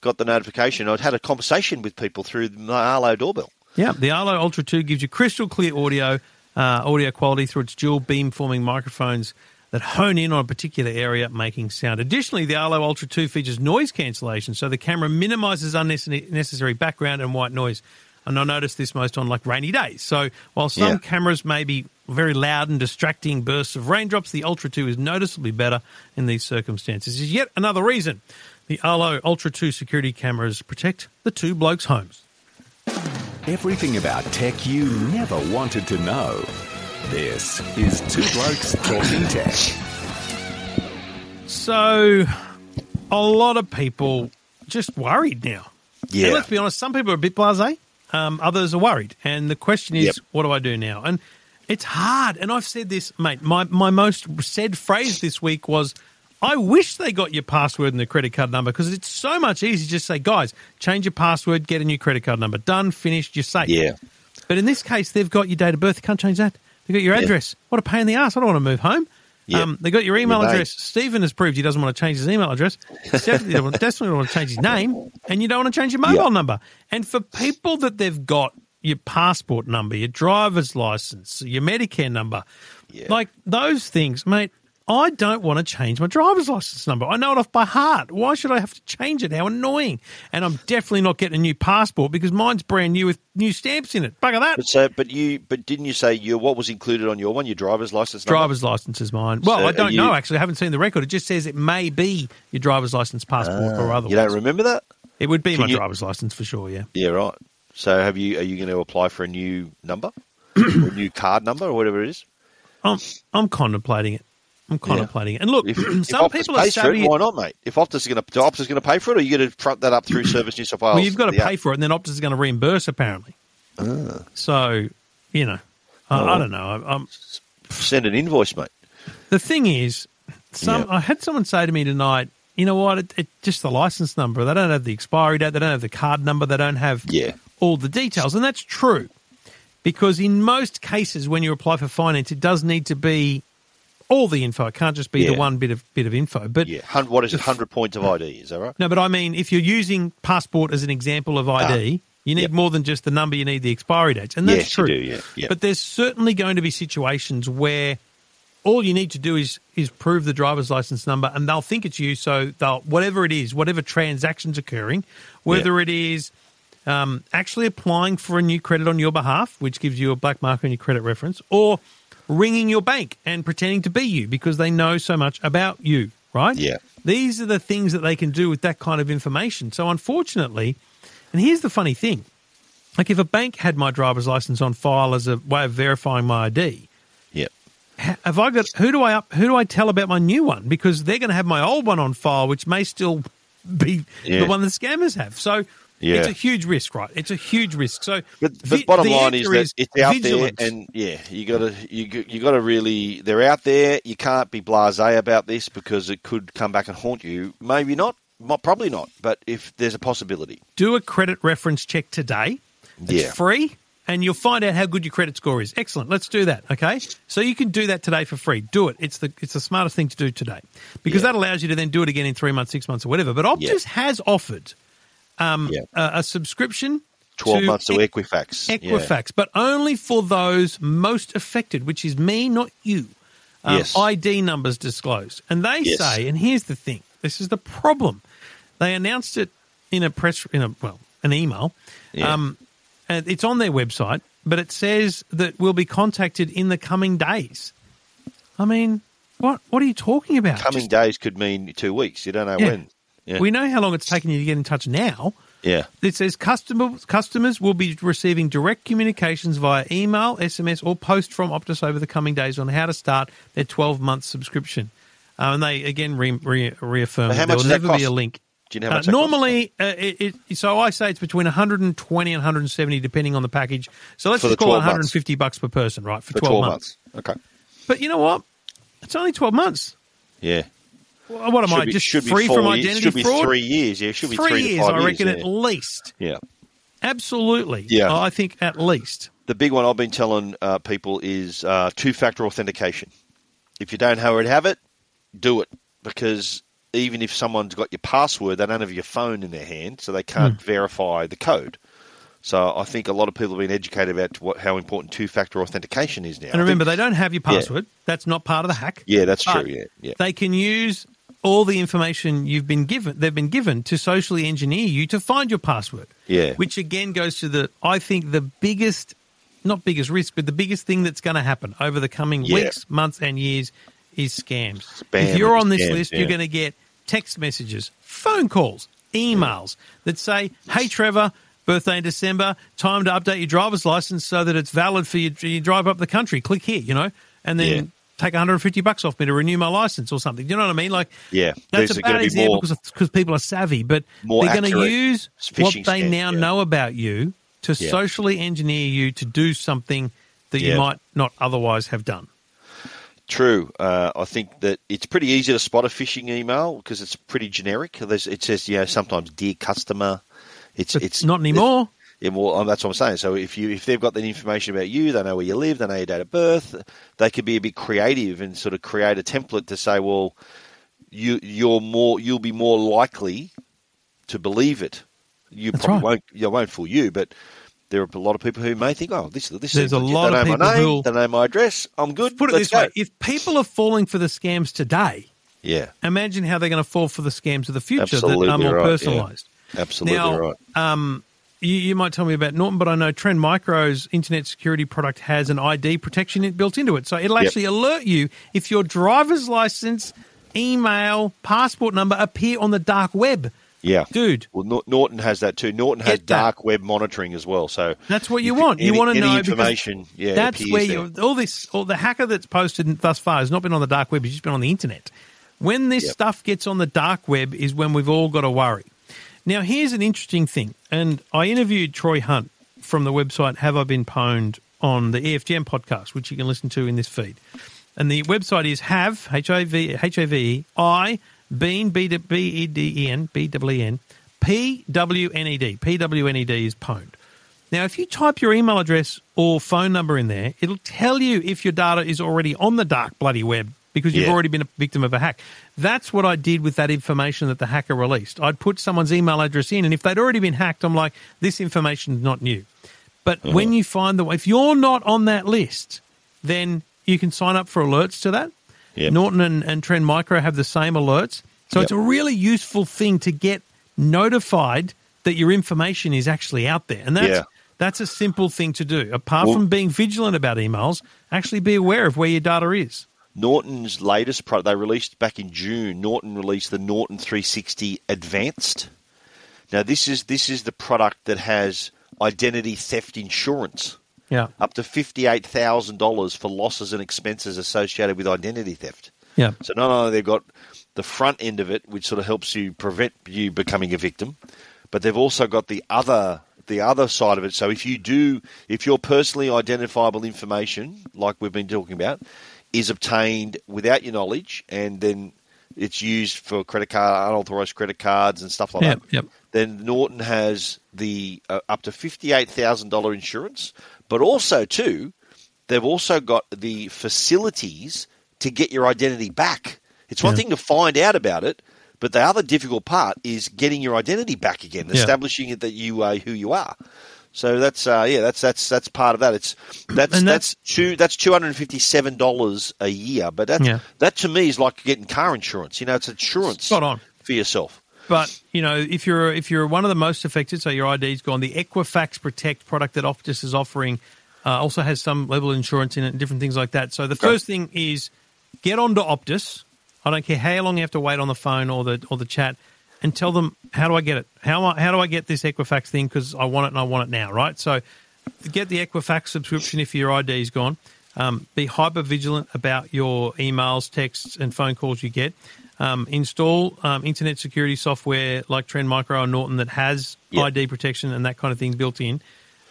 got the notification. I'd had a conversation with people through the Arlo doorbell. Yeah, the Arlo Ultra 2 gives you crystal clear audio, uh, audio quality through its dual beam forming microphones that hone in on a particular area making sound. Additionally, the Arlo Ultra 2 features noise cancellation, so the camera minimizes unnecessary background and white noise. And I noticed this most on like rainy days. So while some Yeah. cameras may be very loud and distracting bursts of raindrops, the Ultra 2 is noticeably better in these circumstances. Is yet another reason the Arlo Ultra 2 security cameras protect the two blokes' homes. Everything about tech you never wanted to know. This is Two Blokes Talking Tech. So, a lot of people just worried now. Yeah. And let's be honest, some people are a bit blasé, um, others are worried. And the question is, Yep. what do I do now? And it's hard. And I've said this, mate. My, my most said phrase this week was, I wish they got your password and the credit card number because it's so much easier to just say, guys, change your password, get a new credit card number. Done, finished, you're safe. Yeah. But in this case, they've got your date of birth. You can't change that. They've got your Yeah. address. What a pain in the ass. I don't want to move home. Yeah. Um, they got your email Your address. Stephen has proved he doesn't want to change his email address. Definitely don't, *laughs* definitely don't want to change his name. And you don't want to change your mobile Yeah. number. And for people that they've got your passport number, your driver's license, your Medicare number, Yeah. like those things, mate, I don't want to change my driver's license number. I know it off by heart. Why should I have to change it? How annoying. And I'm definitely not getting a new passport because mine's brand new with new stamps in it. Bugger that. But so, but you, but didn't you say your what was included on your one? Your driver's license. number? Driver's license is mine. Well, So I don't you- know actually. I haven't seen the record. It just says it may be your driver's license, passport, or otherwise. Ah, You don't remember that? It would be Can my you- driver's license for sure. Yeah. Yeah, right. So, have you? Are you going to apply for a new number, *clears throat* a new card number, or whatever it is? I'm I'm contemplating it. I'm contemplating it. And look, If, *clears throat* if some Optus people are for it, why not, mate? If Optus is going to, Optus is going to pay for it, or are you going to front that up through *clears throat* Service New South Wales? Well, you've got to pay app? for it, and then Optus is going to reimburse. Apparently. Ah. So, you know, I, Oh. I don't know. I, I'm, Send an invoice, mate. the thing is, some Yeah. I had someone say to me tonight. You know what? It, it just the license number. They don't have the expiry date. They don't have the card number. They don't have Yeah. All the details, and that's true. Because in most cases, when you apply for finance, it does need to be all the info. It can't just be the one bit of bit of info. But Yeah. What is it? Hundred points of ID. Is that right? no, but I mean, if you're using passport as an example of ID, you need Ah. Yep. more than just the number. You need the expiry dates, and that's Yes, true. do, yeah, yeah. But there's certainly going to be situations where all you need to do is is prove the driver's license number, and they'll think it's you. So they'll whatever it is, whatever transactions occurring, whether it is um, actually applying for a new credit on your behalf, which gives you a black mark on your credit reference, or ringing your bank and pretending to be you because they know so much about you, right? Yeah. These are the things that they can do with that kind of information. So, unfortunately, and here's the funny thing like if a bank had my driver's license on file as a way of verifying my ID, Yep. have I got who do I up who do I tell about my new one because they're going to have my old one on file, which may still be Yeah. the one the scammers have. So Yeah. it's a huge risk, right? It's a huge risk. So, But, but bottom the line is that it's out vigilance. there, and yeah, you got to you you got to really they're out there. You can't be blasé about this because it could come back and haunt you. Maybe not, probably not. But if there's a possibility, do a credit reference check today. It's Yeah. free, and you'll find out how good your credit score is. Excellent. Let's do that. Okay, so you can do that today for free. Do it. It's the it's the smartest thing to do today because Yeah. that allows you to then do it again in three months, six months, or whatever. But Optus Yeah. has offered um, Yeah. a, a subscription. twelve to months to Equ- Equifax. Yeah. Equifax, but only for those most affected, which is me, not you. Um, Yes. ID numbers disclosed. And they Yes. say, and here's the thing this is the problem. They announced it in a press, in a, well, an email. Yeah. Um, and it's on their website, but it says that we'll be contacted in the coming days. I mean, what what are you talking about? Coming Just- days could mean two weeks. You don't know Yeah. when. Yeah. We know how long it's taken you to get in touch now. yeah. It says customer, customers will be receiving direct communications via email, SMS, or post from Optus over the coming days on how to start their 12 month subscription. Uh, and they again re, re, reaffirm there will never be a link. Do you know how Uh, much costs? normally, uh, it, it, so I say it's between 120 and 170 depending on the package. So let's just call it 12 months. 150 bucks per person, right? For, for 12, twelve months. months. Okay. But you know what? It's only 12 months. Yeah. Well, What am Should I be- just should free from years. identity Should be fraud? three years. Yeah. Should be Three three years, I reckon, years. at least. yeah. Absolutely. Yeah. I think at least. The big one I've been telling uh, people is uh, two-factor authentication. If you don't already have it, do it because even if someone's got your password, they don't have your phone in their hand, so they can't Hmm. verify the code. So I think a lot of people have been educated about what, how important two-factor authentication is now. And remember, think- they don't have your password. That's not part of the hack. yeah, that's true. Yeah, yeah, They can use all the information you've been given. They've been given to socially engineer you to find your password. Yeah. Which again goes to the I think the biggest, not biggest risk, but the biggest thing that's going to happen over the coming Yeah. weeks, months, and years is scams. Spam if you're on this scams, list, yeah. you're going to get text messages, phone calls, emails that say, "Hey, Trevor." Birthday in December, time to update your driver's license so that it's valid for you. You drive up the country. Click here, you know, and then Yeah. Take 150 bucks off me to renew my license or something. Do you know what I mean? Like, Yeah, that's a bad example because because people are savvy, but they're going to use what they now yeah. know about you to Yeah. socially engineer you to do something that you might not otherwise have done. True. Uh, I think that it's pretty easy to spot a phishing email because it's pretty generic. There's, it says, you know, sometimes "dear customer." It's But it's not anymore. Yeah, well, that's what I'm saying. So if you if they've got that information about you, they know where you live, they know your date of birth. They could be a bit creative and sort of create a template to say, well, you you're more you'll be more likely to believe it. You That's probably right. won't. You won't fool you, but there are a lot of people who may think, oh, this this There's a legit. lot they of know people my name, they know my address. I'm good. Put it this way: if people are falling for the scams today, yeah, imagine how they're going to fall for the scams of the future Absolutely that are more right, yeah. personalised. absolutely Now, right. um, you, you might tell me about Norton, but I know Trend Micro's internet security product has an ID protection built into it. So it'll Yep. actually alert you if your driver's license, email, passport number appear on the dark web. Yeah, Dude, Well, Norton has that too. Norton has dark web monitoring as well. So That's what you want. You want to any know because information. Yeah, that's where you all this all the hacker that's posted thus far has not been on the dark web. He's just been on the internet. When this Yep. stuff gets on the dark web is when we've all got to worry. Now, here's an interesting thing, and I interviewed Troy Hunt from the website Have I Been Pwned on the EFTM podcast, which you can listen to in this feed. And the website is have H A V E I been B B E D E N B W E N P W N E D P W N E D is pwned. Now, if you type your email address or phone number in there, it'll tell you if your data is already on the dark bloody web because you've Yeah. already been a victim of a hack. That's what I did with that information that the hacker released. I'd put someone's email address in, and if they'd already been hacked, I'm like, this information is not new. But Uh-huh. when you find the way, if you're not on that list, then you can sign up for alerts to that. Yep. Norton and, and Trend Micro have the same alerts. So Yep. it's a really useful thing to get notified that your information is actually out there. And that's Yeah. that's a simple thing to do. Apart Well- from being vigilant about emails, actually be aware of where your data is. Norton's latest product they released back in June. Norton released the Norton 360 Advanced. Now this is this is the product that has identity theft insurance Yeah. up to fifty-eight thousand dollars for losses and expenses associated with identity theft. Yeah. So not only they've got the front end of it, which sort of helps you prevent you becoming a victim, but they've also got the other the other side of it. So if you do, if your personally identifiable information, like we've been talking about, is obtained without your knowledge, and then it's used for credit card, unauthorized credit cards and stuff like Yep, that. yep. Then Norton has the uh, up to fifty-eight thousand dollar insurance, but also too, they've also got the facilities to get your identity back. It's one Yeah. thing to find out about it, but the other difficult part is getting your identity back again, Yeah. establishing it that you are who you are. So that's uh, yeah, that's that's that's part of that. It's that's And that's, that's- two that's two hundred and fifty seven dollars a year, but that Yeah. that to me is like getting car insurance. You know, it's insurance Spot on. for yourself. But you know, if you're if you're one of the most affected, so your ID's gone, the Equifax Protect product that Optus is offering uh, also has some level of insurance in it and different things like that. So the first thing is get onto Optus. I don't care how long you have to wait on the phone or the or the chat, and tell them how do I get it? How how do I get this Equifax thing? Because I want it and I want it now, right? So get the Equifax subscription if your ID is gone. Um, be hyper vigilant about your emails, texts, and phone calls you get. Um, install um, internet security software like Trend Micro or Norton that has Yep. ID protection and that kind of thing built in.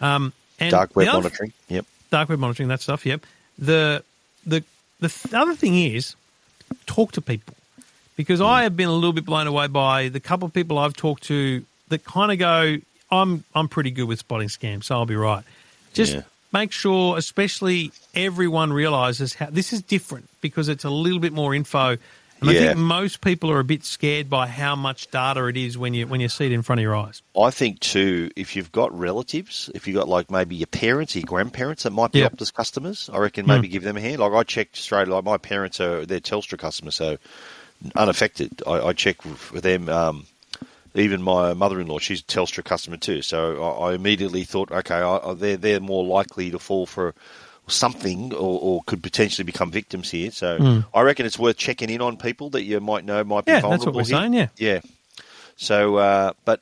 Um, and Dark web other- monitoring. Yep. dark web monitoring, that stuff. Yep. The the the other thing is talk to people because hmm. I have been a little bit blown away by the couple of people I've talked to that kind of go, I'm I'm pretty good with spotting scams, so I'll be right. Just Yeah. make sure, especially everyone realizes how this is different because it's a little bit more info And I think most people are a bit scared by how much data it is when you when you see it in front of your eyes. I think too, if you've got relatives, if you've got like maybe your parents, your grandparents that might be Yeah. Optus customers, I reckon maybe hmm. give them a hand. Like I checked straight, like my parents are they're Telstra customers, so unaffected. I, I check with, them. Um, even my mother-in-law, she's a Telstra customer too, so I, I immediately thought, okay, I, they're they're more likely to fall for something or, or could potentially become victims here. So I reckon it's worth checking in on people that you might know might be. Yeah, vulnerable. that's what we're here. saying, yeah. yeah. So, uh, but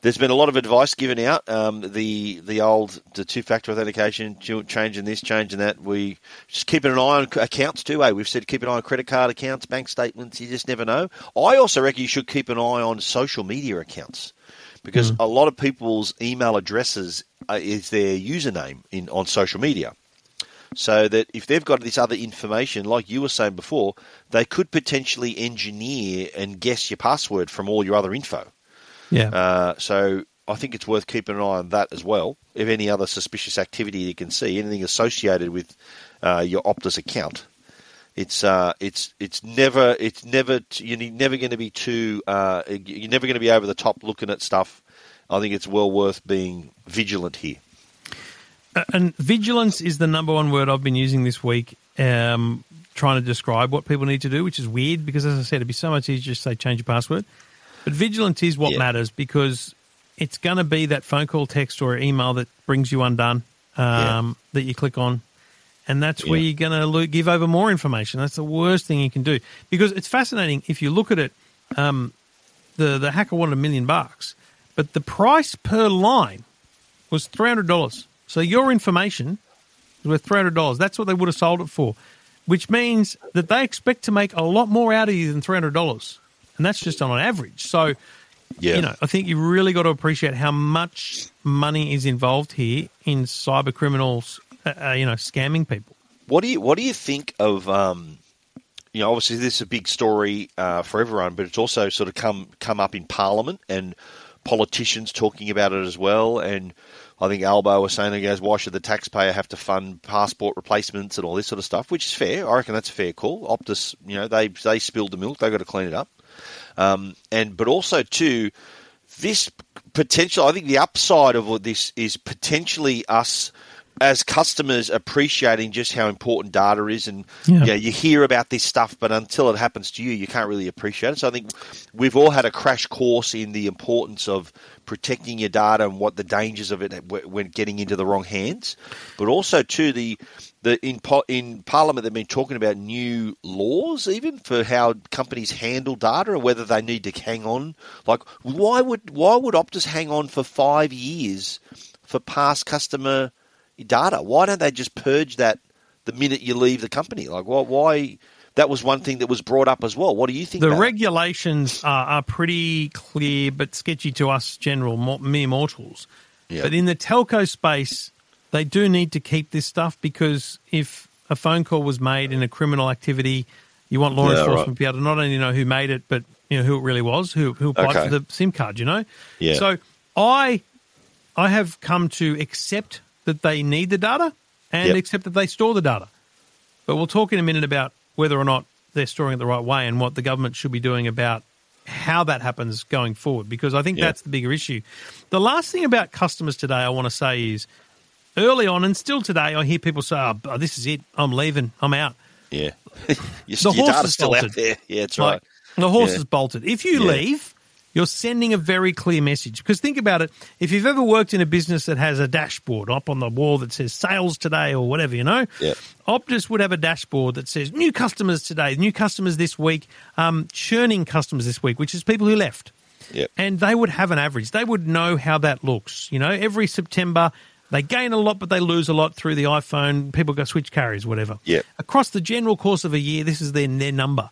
there's been a lot of advice given out. Um, the the old the two factor authentication, changing this, changing that. We just keeping an eye on accounts too. Eh? We've said keep an eye on credit card accounts, bank statements. You just never know. I also reckon you should keep an eye on social media accounts because a lot of people's email addresses uh, is their username in on social media. So that if they've got this other information, like you were saying before, they could potentially engineer and guess your password from all your other info. Yeah. Uh, so I think it's worth keeping an eye on that as well. If any other suspicious activity you can see, anything associated with uh, your Optus account, it's uh, it's it's never it's never t- you're never going to be too uh, you're never going to be over the top looking at stuff. I think it's well worth being vigilant here. And vigilance is the number one word I've been using this week, um, trying to describe what people need to do, which is weird because, as I said, it'd be so much easier to say change your password. But vigilance is what Yeah. matters because it's going to be that phone call, text, or email that brings you undone um, that you click on. And that's where Yeah. you're going to lo- give over more information. That's the worst thing you can do because it's fascinating. If you look at it, um, the the hacker wanted a million bucks, but the price per line was three hundred dollars. So your information is worth three hundred dollars. That's what they would have sold it for, which means that they expect to make a lot more out of you than three hundred dollars, and that's just on an average. So, Yeah. you know, I think you really got to appreciate how much money is involved here in cyber criminals, uh, uh, you know, scamming people. What do you What do you think of? Um, you know, obviously this is a big story uh, for everyone, but it's also sort of come come up in Parliament and politicians talking about it as well. And I think Albo was saying, he goes, "Why should the taxpayer have to fund passport replacements and all this sort of stuff?" Which is fair. I reckon that's a fair call. Optus, you know, they they spilled the milk. They've got to clean it up. Um, and but also too, this potential. I think the upside of all this is potentially us as customers appreciating just how important data is, and Yeah. yeah, you hear about this stuff, but until it happens to you, you can't really appreciate it. So I think we've all had a crash course in the importance of protecting your data and what the dangers of it when getting into the wrong hands, but also too the the in in Parliament they've been talking about new laws even for how companies handle data and whether they need to hang on. Like why would why would Optus hang on for five years for past customer data? Why don't they just purge that the minute you leave the company? Like why? why that was one thing that was brought up as well. What do you think? The regulations are, are pretty clear, but sketchy to us general mere mortals. Yeah. But in the telco space, they do need to keep this stuff because if a phone call was made in a criminal activity, you want law Yeah, enforcement right. to be able to not only know who made it, but you know who it really was, who who applied Okay. for the SIM card. You know. Yeah. So I I have come to accept that they need the data and Yep. accept that they store the data. But we'll talk in a minute about whether or not they're storing it the right way and what the government should be doing about how that happens going forward, because I think Yeah. that's the bigger issue. The last thing about customers today I want to say is early on and still today, I hear people say, oh, this is it. I'm leaving. I'm out. Yeah, *laughs* your, The your horse is still out bolted. there. Yeah, that's Like, right. the horse Yeah. is bolted. If you Yeah. leave, you're sending a very clear message. Because think about it. If you've ever worked in a business that has a dashboard up on the wall that says sales today or whatever, you know, Yep. Optus would have a dashboard that says new customers today, new customers this week, um, churning customers this week, which is people who left. Yep. And they would have an average. They would know how that looks. You know, every September they gain a lot, but they lose a lot through the iPhone. People go switch carriers, whatever. Yep. Across the general course of a year, this is their, their number.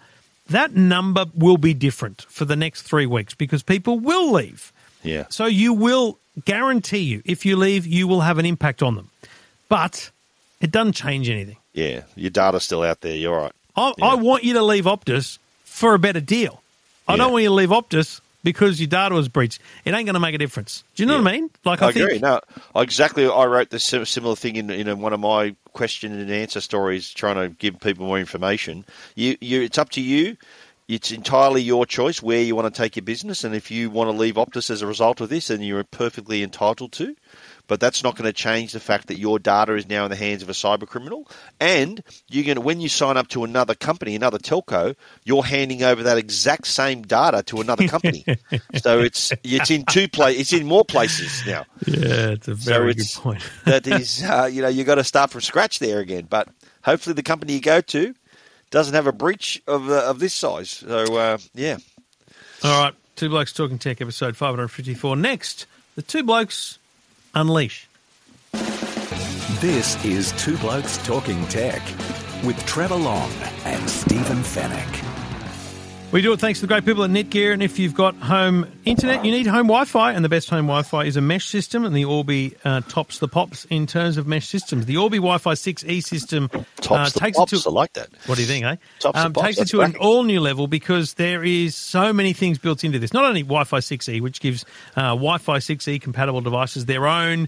That number will be different for the next three weeks because people will leave. Yeah. So you will guarantee you, if you leave, you will have an impact on them. But it doesn't change anything. Yeah, your data's still out there. You're right. I, Yeah. I want you to leave Optus for a better deal. I Yeah. don't want you to leave Optus because your data was breached. It ain't going to make a difference. Do you know what I mean? Like I, I, think agree. No, exactly. I wrote this sim- similar thing in, in one of my question and answer stories, trying to give people more information. You, you, it's up to you. it's entirely your choice where you want to take your business, and if you want to leave Optus as a result of this, then you're perfectly entitled to. But that's not going to change the fact that your data is now in the hands of a cyber criminal, and you're going to when you sign up to another company, another telco, you're handing over that exact same data to another *laughs* company. so it's it's in two pla- it's in more places now. Yeah, it's a very good it's- point. *laughs* that is, uh, you know, you got to start from scratch there again. But hopefully, the company you go to doesn't have a breach of uh, of this size. So uh, yeah, All right, Two Blokes Talking Tech, episode 554. Next, the Two Blokes Unleash. This is Two Blokes Talking Tech with Trevor Long and Stephen Fenech. We do it thanks to the great people at Netgear. And if you've got home internet, you need home Wi Fi. And the best home Wi Fi is a mesh system. And the Orbi uh, tops the pops in terms of mesh systems. The Orbi Wi Fi 6E system tops uh, the takes pops. it to. I like that. What do you think, eh? Tops the um, pops, takes it to an all new level because there is so many things built into this. Not only Wi Fi 6E, which gives uh, Wi Fi 6E compatible devices their own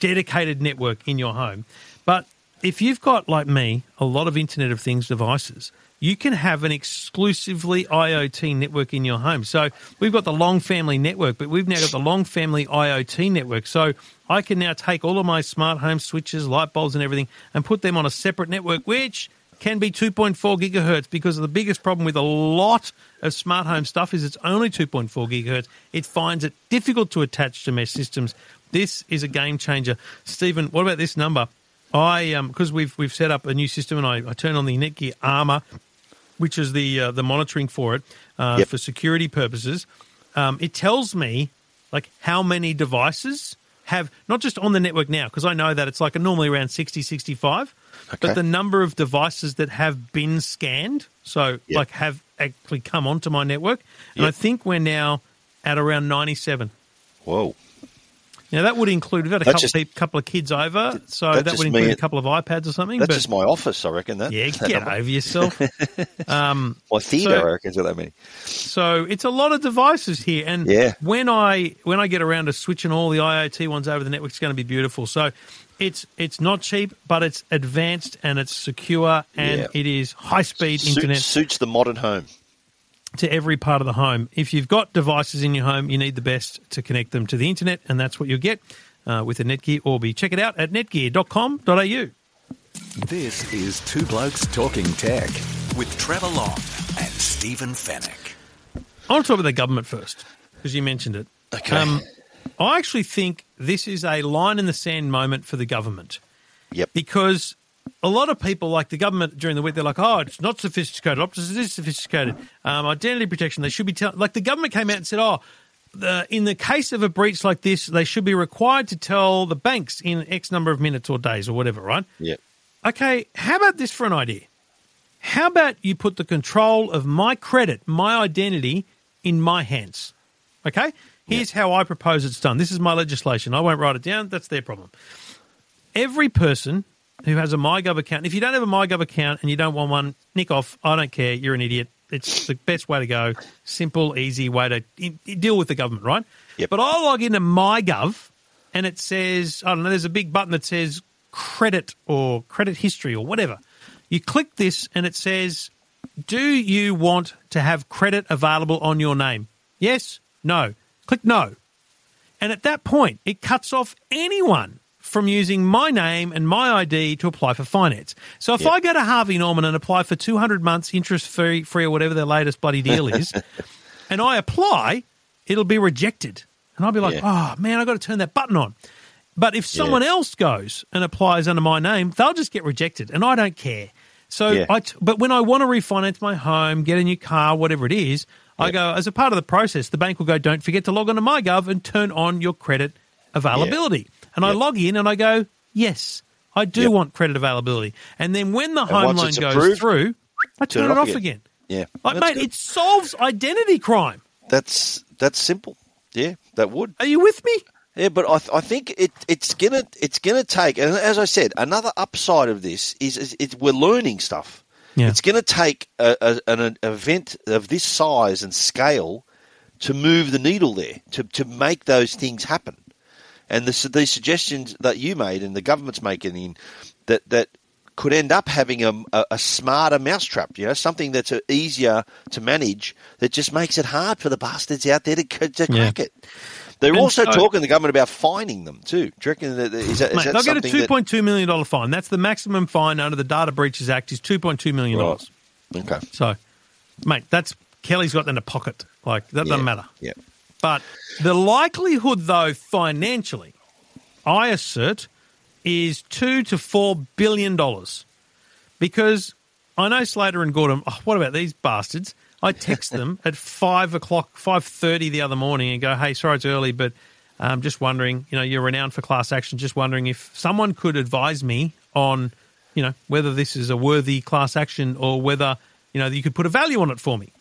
dedicated network in your home, but if you've got, like me, a lot of Internet of Things devices, you can have an exclusively IoT network in your home. So we've got the Long Family Network, but we've now got the Long Family IoT Network. So I can now take all of my smart home switches, light bulbs, and everything and put them on a separate network, which can be 2.4 gigahertz because the biggest problem with a lot of smart home stuff is it's only 2.4 gigahertz. It finds it difficult to attach to mesh systems. This is a game changer. Stephen, what about this number? I um because we've we've set up a new system and I, I turn on the Netgear Armor, which is the uh, the monitoring for it uh, Yep. for security purposes. Um, it tells me like how many devices have not just on the network now because I know that it's like normally around 60 65 Okay. but the number of devices that have been scanned so Yep. like have actually come onto my network and Yep. I think we're now at around 97 Whoa, now that would include we've a couple, just- peop- couple of kids over so that that, would include mean- a couple of iPads or something that's but just my office, I reckon. That yeah that get number. *laughs* over yourself *laughs* um, My theatre, So- I reckon, is what that many. So it's a lot of devices here, and Yeah. when I when I get around to switching all the IoT ones over the network, it's going to be beautiful. So it's it's not cheap, but it's advanced and it's secure and Yeah. it is high speed internet suits the modern home. To every part of the home. If you've got devices in your home, you need the best to connect them to the internet, and that's what you'll get uh, with a Netgear Orbi. Check it out at netgear.com.au. This is Two Blokes Talking Tech with Trevor Long and Stephen Fenech. I want to talk about the government first because you mentioned it. Okay. I actually think this is a line in the sand moment for the government. Yep. because a lot of people, like the government during the week, they're like, "Oh, it's not sophisticated. Optus is sophisticated. Um, identity protection. They should be telling." Like the government came out and said, "Oh, the, in the case of a breach like this, they should be required to tell the banks in X number of minutes or days or whatever." Right? Yeah. Okay. How about this for an idea? How about you put the control of my credit, my identity, in my hands? Okay. Here's how I propose it's done. This is my legislation. I won't write it down. That's their problem every person who has a MyGov account, if you don't have a MyGov account and you don't want one, nick off. I don't care. You're an idiot. It's the best way to go. Simple, easy way to deal with the government, right? Yep. But I log into MyGov and it says, I don't know, there's a big button that says credit or credit history or whatever. You click this and it says, Do you want to have credit available on your name? Yes? No. Click no. And at that point, it cuts off anyone from using my name and my ID to apply for finance. So if Yep. I go to Harvey Norman and apply for 200 months interest free, free or whatever their latest bloody deal is, *laughs* and I apply, it'll be rejected. And I'll be like, Yeah. oh man, I've got to turn that button on. But if someone else goes and applies under my name, they'll just get rejected, and I don't care. So, Yeah. I t- but when I want to refinance my home, get a new car, whatever it is, I go as a part of the process. The bank will go, "Don't forget to log on to MyGov and turn on your credit availability." And I log in and I go, "Yes, I do Yep. want credit availability." And then when the home loan goes approved, through, I turn, it off again. Yeah. Like, That's mate, good. it solves identity crime. that's that's simple. Yeah, that would. Are you with me? Yeah, but I, th- I think it, it's gonna it's gonna take, and as I said, another upside of this is, is it, we're learning stuff. Yeah. It's going to take a, a, an, an event of this size and scale to move the needle there, to, to make those things happen. And the, these suggestions that you made and the government's making in that that could end up having a, a, a smarter mousetrap, you know, something that's uh, easier to manage that just makes it hard for the bastards out there to, to Yeah. crack it. They're And also so- talking the government about fining them too. Do you reckon that is that, is Mate, that they'll get a something two that- point two million dollar fine. That's the maximum fine under the Data Breaches Act is two point two million dollars. Okay. So, mate, that's Kelly's got that in a pocket. Like that Yeah. doesn't matter. Yeah. But the likelihood, though, financially, I assert, is two to four billion dollars, because I know Slater and Gordon. Oh, what about these bastards? I text them *laughs* at five o'clock, five thirty the other morning, and go, "Hey, sorry it's early, but I'm just wondering. You know, you're renowned for class action. Just wondering if someone could advise me on, you know, whether this is a worthy class action or whether you know you could put a value on it for me.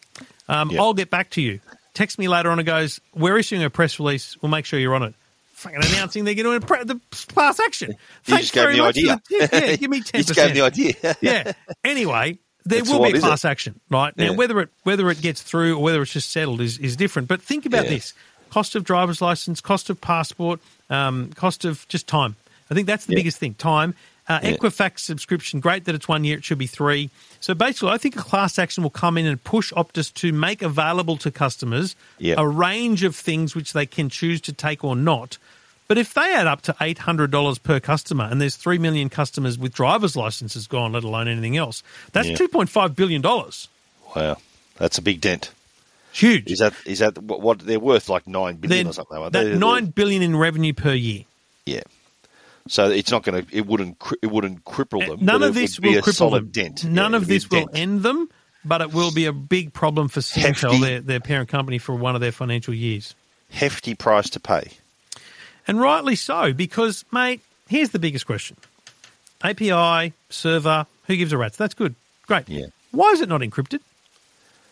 Um, Yeah. I'll get back to you. Text me later on and goes, We're issuing a press release. We'll make sure you're on it. Fucking announcing they're going to pre- the class action. You Thanks just gave very the much idea. the- yeah, give me *laughs* 10%. You just gave the idea. yeah. Anyway, there That's will what be a class action, right? Now, Yeah. whether it whether it gets through or whether it's just settled is, is different. But think about Yeah. this: cost of driver's license, cost of passport, um, cost of just time. I think that's the Yeah. biggest thing: time. Uh, Yeah. Equifax subscription, great that it's one year; it should be three. So basically, I think a class action will come in and push Optus to make available to customers Yeah. a range of things which they can choose to take or not. But if they add up to eight hundred dollars per customer, and there's three million customers with driver's licenses gone, let alone anything else, that's Yeah. two point five billion dollars. Wow, that's a big dent. Huge. Is that is that what, what they're worth? Like nine billion Then or something like that They're- nine billion in revenue per year. Yeah. So it's not going to. It wouldn't. It wouldn't cripple them. None of this will cripple them. Dent. None Yeah, of it'd be a this will dent. end them, but it will be a big problem for Hefty. their, their parent company, for one of their financial years. Hefty price to pay. And rightly so, because, mate, here's the biggest question API, server, who gives a rat's? That's good. Great. Yeah. Why is it not encrypted?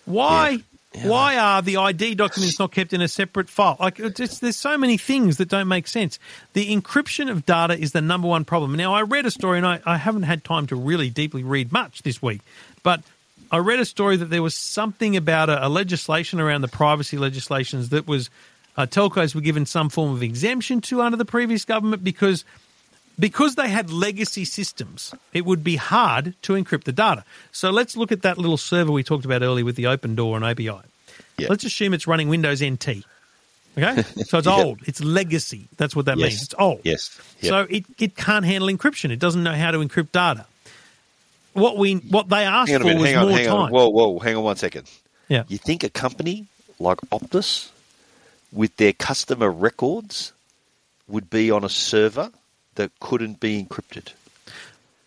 Why? Yeah. Yeah. Why are the ID documents not kept in a separate file? Like, it's- there's so many things that don't make sense. The encryption of data is the number one problem. Now, I read a story, and I, I haven't had time to really deeply read much this week, but I read a story that there was something about a, a legislation around the privacy legislations that was uh, telcos were given some form of exemption to under the previous government because because they had legacy systems, it would be hard to encrypt the data. So let's look at that little server we talked about earlier with the open door and API. Yeah. Let's assume it's running Windows NT. Okay? So it's *laughs* Yeah. old. It's legacy. That's what that Yes. means. It's old. Yes. Yep. So it, it can't handle encryption. It doesn't know how to encrypt data. What we what they asked hang on a for minute. was Hang on. more Hang time. on. Whoa, whoa. Hang on one second. Yeah. You think a company like Optus, with their customer records, would be on a server that couldn't be encrypted?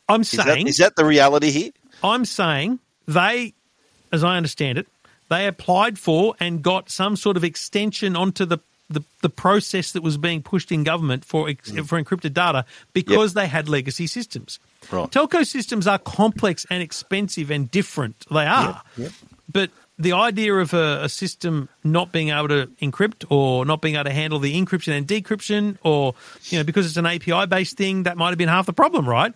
I'm Is that, saying is that the reality here? I'm saying they, as I understand it, they applied for and got some sort of extension onto the the, the process that was being pushed in government for ex- mm. for encrypted data because they had legacy systems. Right. Telco systems are complex and expensive and different. They are. yep. But the idea of a, a system not being able to encrypt or not being able to handle the encryption and decryption or, you know, because it's an API based thing, that might have been half the problem, right?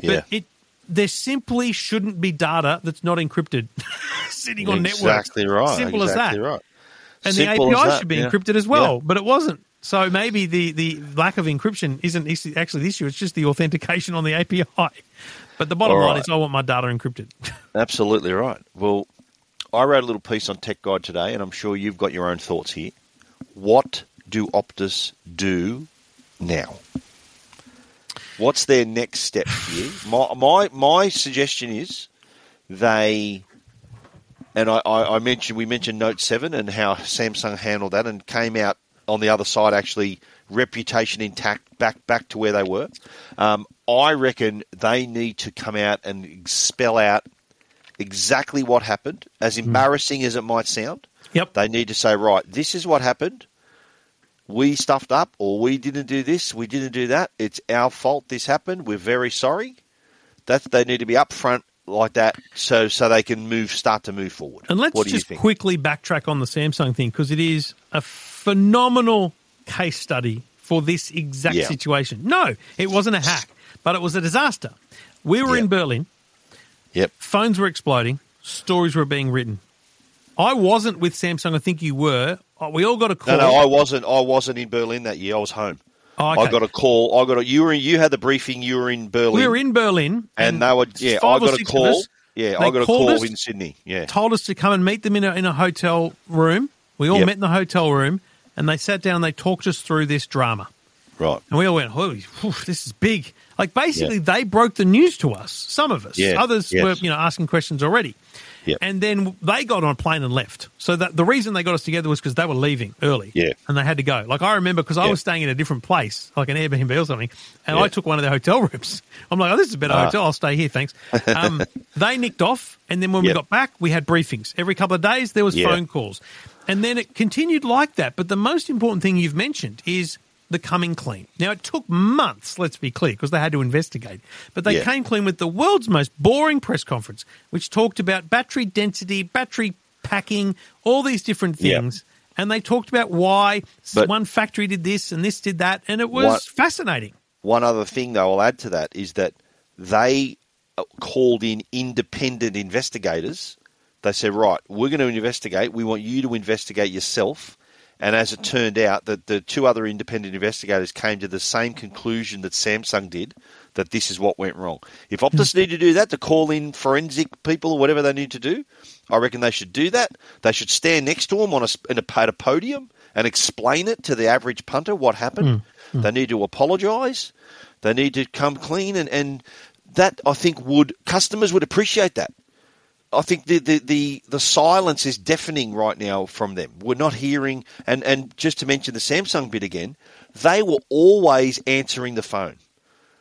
Yeah. But it there simply shouldn't be data that's not encrypted *laughs* sitting on networks. Exactly right. Simple exactly as that. right. And Simple the API that, should be yeah. encrypted as well, Yeah. but it wasn't. So maybe the, the lack of encryption isn't actually the issue. It's just the authentication on the *laughs* API. But the bottom All line is I want my data encrypted. *laughs* Absolutely right. Well, I wrote a little piece on Tech Guide today, and I'm sure you've got your own thoughts here. What do Optus do now? What's their next step here? *laughs* My my, my suggestion is they, and I, I, I mentioned we mentioned Note Seven and how Samsung handled that and came out on the other side actually reputation intact back back to where they were. Um, I reckon they need to come out and spell out exactly what happened, as mm. embarrassing as it might sound. Yep. They need to say, right, this is what happened. We stuffed up, or we didn't do this, we didn't do that. It's our fault. This happened. We're very sorry. That they need to be upfront like that, so so they can move, start to move forward. And let's what do you just quickly backtrack on the Samsung thing because it is a phenomenal case study for this exact Yeah. situation. No, it wasn't a hack, but it was a disaster. We were Yeah. in Berlin, Yep. phones were exploding, stories were being written. I wasn't with Samsung. I think you were. Uh, We all got a call. No, no, I wasn't. I wasn't in Berlin that year. I was home. Oh, okay. I got a call. I got a. You were. You had the briefing. You were in Berlin. We were in Berlin, and, they were. Yeah, I got a call. Yeah, they I got a call us, in Sydney. Yeah, told us to come and meet them in a, in a hotel room. We all Yep. met in the hotel room, and they sat down. They talked us through this drama, right. and we all went, "Holy, whew, this is big!" Like basically, they broke the news to us. Some of us, Yeah, others yes. were, you know, asking questions already. Yep. And then they got on a plane and left. So that the reason they got us together was because they were leaving early. Yeah. And they had to go. Like I remember because I Yeah. was staying in a different place, like an Airbnb or something, and Yeah. I took one of their hotel rooms. *laughs* I'm like, oh, this is a better Ah. hotel. I'll stay here, thanks. Um, *laughs* they nicked off, and then when we got back, we had briefings every couple of days. There was Yeah. phone calls, and then it continued like that. But the most important thing you've mentioned is the coming clean. Now it took months, let's be clear, because they had to investigate. But they Yeah. came clean with the world's most boring press conference, which talked about battery density, battery packing, all these different Yeah. things. And they talked about why But- one factory did this and this did that, and it was What- fascinating. One other thing, though, I'll add to that is that they uh, called in independent investigators. They said, right, we're going to investigate. We want you to investigate yourself. And as it turned out, that the two other independent investigators came to the same conclusion that Samsung did, that this is what went wrong. If Optus hmm. need to do that, to call in forensic people or whatever they need to do, I reckon they should do that. They should stand next to them on a, in a, at a podium and explain it to the average punter what happened. Hmm. Hmm. They need to apologise. They need to come clean, and, and that I think would customers would appreciate that. I think the, the, the, the silence is deafening right now from them. We're not hearing, and, and just to mention the Samsung bit again, they were always answering the phone.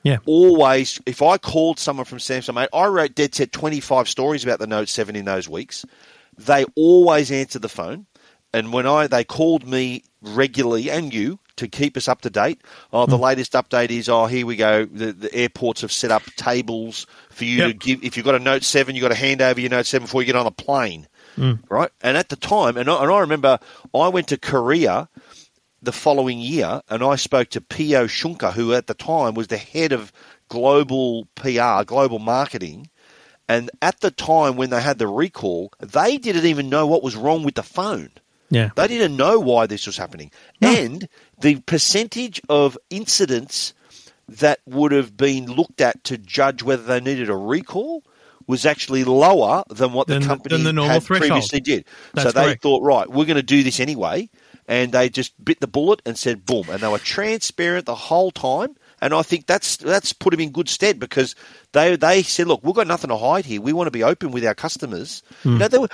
Yeah. Always, if I called someone from Samsung, mate, I wrote dead set 25 stories about the Note 7 in those weeks. They always answered the phone. And when I they called me regularly and you to keep us up to date. Oh, Hmm. the latest update is oh here we go. The, the airports have set up tables for you to give. If you've got a Note Seven, you've got to hand over your Note Seven before you get on a plane, right? And at the time, and I, and I remember I went to Korea the following year, and I spoke to Pio Schunker, who at the time was the head of global PR, global marketing. And at the time when they had the recall, they didn't even know what was wrong with the phone. Yeah. They didn't know why this was happening. No. And the percentage of incidents that would have been looked at to judge whether they needed a recall was actually lower than what Than the company the had threshold. previously did. so they correct. thought, right, we're going to do this anyway. And they just bit the bullet and said, boom. And they were transparent the whole time. And I think that's that's put them in good stead because they they said, look, we've got nothing to hide here. We want to be open with our customers. Hmm. You know, they were,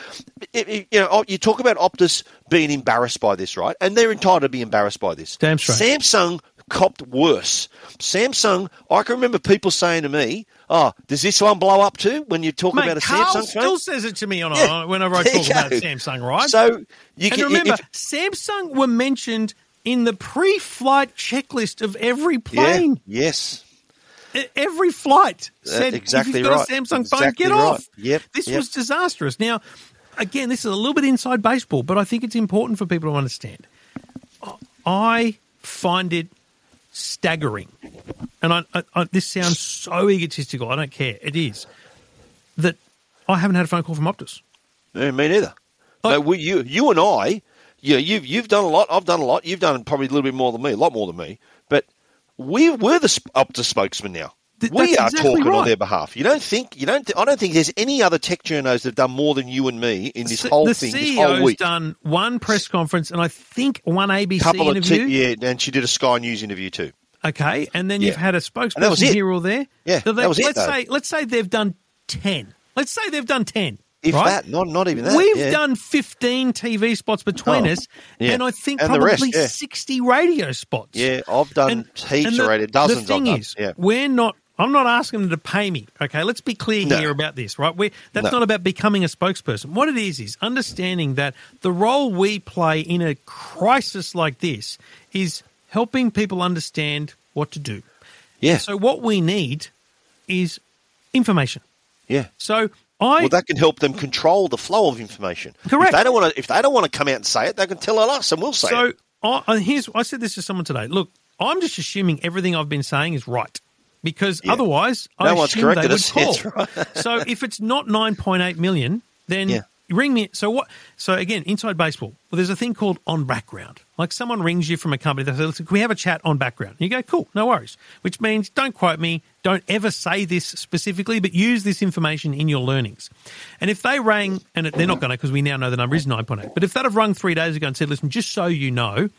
it- it- you know, you talk about Optus being embarrassed by this, right? And they're entitled to be embarrassed by this. Damn straight. Samsung copped worse. Samsung, I can remember people saying to me, "Oh, does this one blow up too?" When you talk Mate, about a Carl Samsung still says it to me on Yeah, whenever I talk about. Samsung, right? So you and can remember, if- Samsung were mentioned in the pre-flight checklist of every plane. Yeah, yes. Every flight uh, said, exactly if you've got right. a Samsung phone, get right. off. Yep, This yep. was disastrous. Now, again, this is a little bit inside baseball, but I think it's important for people to understand. I find it staggering, and I, I, I, this sounds so egotistical. I don't care. It is that I haven't had a phone call from Optus. Yeah, me neither. Like- no, we, you, you and I, yeah, you've you've done a lot. I've done a lot. You've done probably a little bit more than me, a lot more than me. But we we're the sp- Optus spokesman now. Th- we are exactly talking on their behalf. You don't think you don't. I don't think there's any other tech journos that have done more than you and me in this whole the thing, CEO's this whole week. done one press conference and I think one ABC couple of interview. t- yeah, and she did a Sky News interview too. Okay, and then you've had a spokesperson here or there. Yeah, So they- that was it, Let's though. say let's say they've done ten. Let's say they've done ten. If right? that, not not even that. We've yeah. done fifteen TV spots between Oh, us, yeah. and I think And probably rest, yeah. sixty radio spots. Yeah, I've done heaps and the, of radio, dozens The thing of is, yeah. we're not. I'm not asking them to pay me. Okay, let's be clear No. here about this, right? we that's No. not about becoming a spokesperson. What it is is understanding that the role we play in a crisis like this is helping people understand what to do. yeah, So what we need is information. yeah. So I Well, that can help them control the flow of information. Correct. If they don't want to, if they don't want to come out and say it, they can tell it us, and we'll say So it. I, I- here's I said this to someone today. Look, I'm just assuming everything I've been saying is right because Yeah. otherwise No I one's assume they would us. *laughs* call. Right. so if it's not 9.8 million, then Yeah. You ring me. So what? So again, inside baseball, well, there's a thing called on background. Like someone rings you from a company, they say, "Listen, can we have a chat on background?" And you go, "Cool, no worries." Which means don't quote me, don't ever say this specifically, but use this information in your learnings. And if they rang, and they're not going to, because we now know the number is nine point eight. But if they'd have rung three days ago and said, "Listen, just so you know,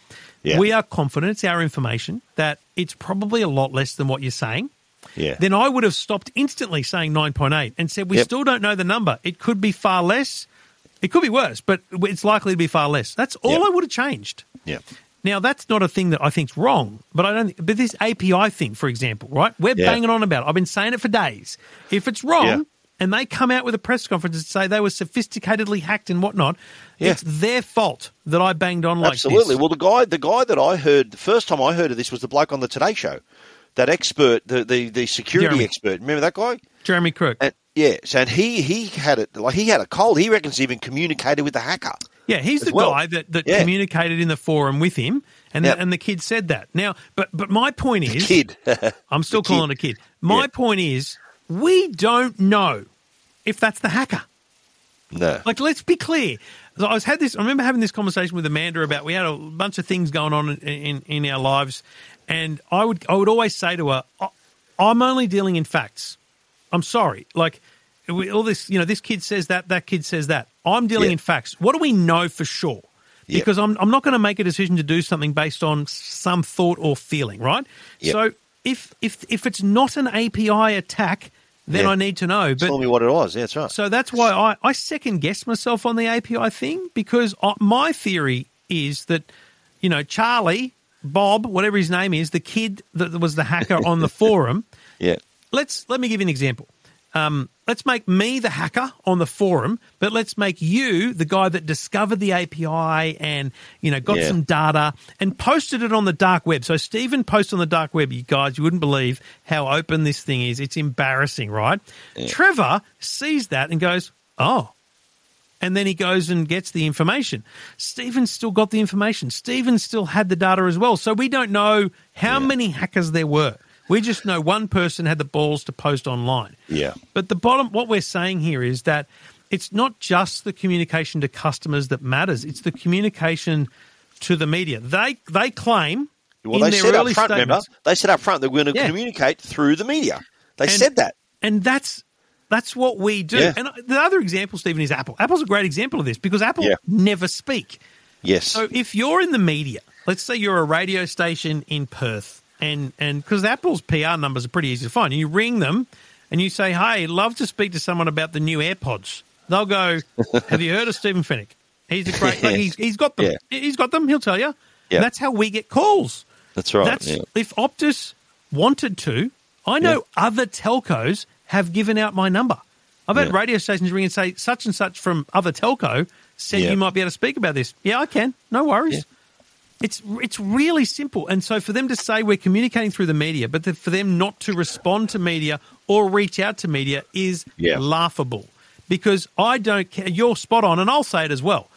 Yeah. we are confident it's our information that it's probably a lot less than what you're saying." Yeah. then I would have stopped instantly saying 9.8 and said, We Yep. still don't know the number. It could be far less. It could be worse, but it's likely to be far less. That's all Yep. I would have changed. yeah. Now, that's not a thing that I think's wrong, but I don't. But this API thing, for example, right? We're Yeah. banging on about. it. I've been saying it for days. If it's wrong, Yeah. and they come out with a press conference and say they were sophisticatedly hacked and whatnot, Yeah. it's their fault that I banged on like Absolutely. this. Well, the guy, the guy that I heard the first time I heard of this was the bloke on the Today Show, that expert, the the, the security Jeremy. expert. Remember that guy? Jeremy Kirk. And yes, and he he had it like he had a cold. He reckons he even communicated with the hacker. Yeah, he's the well. guy that, that Yeah. communicated in the forum with him, and Yep. the, and the kid said that. Now, but but my point is, Kid. *laughs* *laughs* I'm still The kid. calling it a kid. My Yeah. point is, we don't know if that's the hacker. no. Like, let's be clear. I was had this. I remember having this conversation with Amanda about we had a bunch of things going on in, in, in our lives, and I would I would always say to her, "I'm only dealing in facts. I'm sorry. Like all this, you know, this kid says that, that kid says that. I'm dealing Yeah. in facts. What do we know for sure? Yeah. Because I'm I'm not going to make a decision to do something based on some thought or feeling, right? So if if if it's not an API attack, then. I need to know. But Tell me what it was. Yeah, that's right. so that's why I, I second guess myself on the API thing because I, my theory is that, you know, Charlie, Bob, whatever his name is, the kid that was the hacker on the *laughs* forum. yeah. Let's let me give you an example. Um, let's make me the hacker on the forum, but let's make you the guy that discovered the API and you know got Yeah. some data and posted it on the dark web. So Stephen posts on the dark web. You guys, you wouldn't believe how open this thing is. It's embarrassing, right? Trevor sees that and goes, "Oh." And then he goes and gets the information. Stephen still got the information. Stephen still had the data as well. So we don't know how many hackers there were. We just know one person had the balls to post online. Yeah. But the bottom, what we're saying here is that it's not just the communication to customers that matters; it's the communication to the media. They they claim Well, in they their said up front, remember? statements, They said up front they're going to Yeah. communicate through the media. They And- said that. and that's that's what we do. Yeah. And the other example, Stephen, is Apple. Apple's a great example of this because Apple Yeah. never speak. Yes. So if you're in the media, let's say you're a radio station in Perth, and and because Apple's PR numbers are pretty easy to find, you ring them and you say, "Hey, love to speak to someone about the new AirPods." They'll go, *laughs* "Have you heard of Stephen Fenech? He's a great. Like, *laughs* he's he's got them. Yeah. He's got them. He'll tell you." Yeah. That's how we get calls. that's right. That's yeah. if Optus wanted to. I know other telcos have given out my number. I've had Yeah. radio stations ring and say such and such from other telco said Yeah. you might be able to speak about this. Yeah, I can. No worries. It's it's really simple. And so for them to say we're communicating through the media, but the, for them not to respond to media or reach out to media is Yeah. laughable. Because I don't care. You're spot on, and I'll say it as well.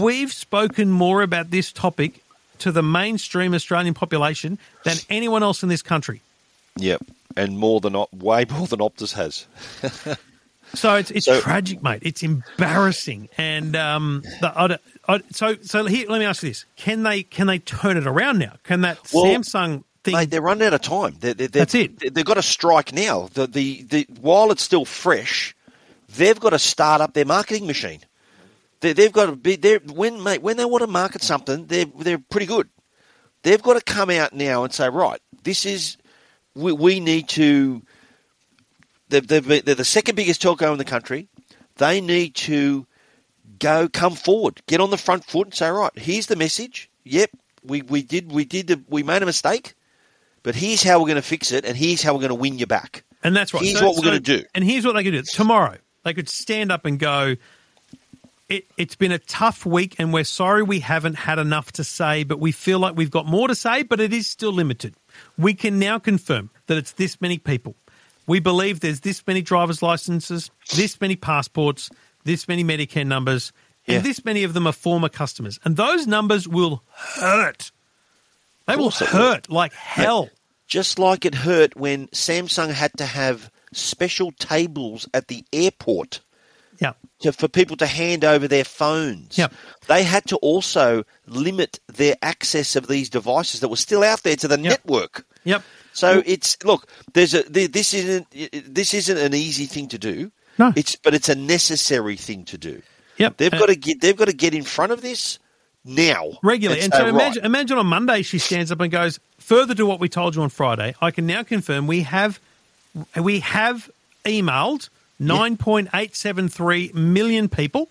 We've spoken more about this topic to the mainstream Australian population than anyone else in this country. Yep. And more than way more than Optus has. *laughs* So it's it's So- tragic, mate. It's embarrassing, and um, the, I, so so here, let me ask you this: Can they can they turn it around now? Can that Well, Samsung thing? Mate, they're running out of time. They're, they're, That's it. they- They've got to strike now. The, the, the, while it's still fresh, they've got to start up their marketing machine. They, they've got to be there when mate when they want to market something. They're they're pretty good. They've got to come out now and say, right, this is we, we need to. They've, they've, they're the second biggest telco in the country. They need to go come forward, get on the front foot, and say, right, here's the message. Yep, we, we did we did the, we made a mistake, but here's how we're going to fix it, and here's how we're going to win you back. and that's right. here's what we're gonna do. And here's what they could do tomorrow. They could stand up and go. It, it's been a tough week, and we're sorry we haven't had enough to say, but we feel like we've got more to say, but it is still limited. We can now confirm that it's this many people. We believe there's this many driver's licenses, this many passports, this many Medicare numbers, and Yeah. this many of them are former customers. And those numbers will hurt. They will it will. hurt like hell. Just like it hurt when Samsung had to have special tables at the airport Yeah. to, for people to hand over their phones. Yep. They had to also limit their access of these devices that were still out there to the network. Yep. So it's look, there's a this isn't this isn't an easy thing to do. No. It's but it's a necessary thing to do. Yep. They've Uh, got to get they've got to get in front of this now. regularly. And say, so right, imagine, imagine on Monday she stands up and goes, further to what we told you on Friday, I can now confirm we have we have emailed 9.873 million people.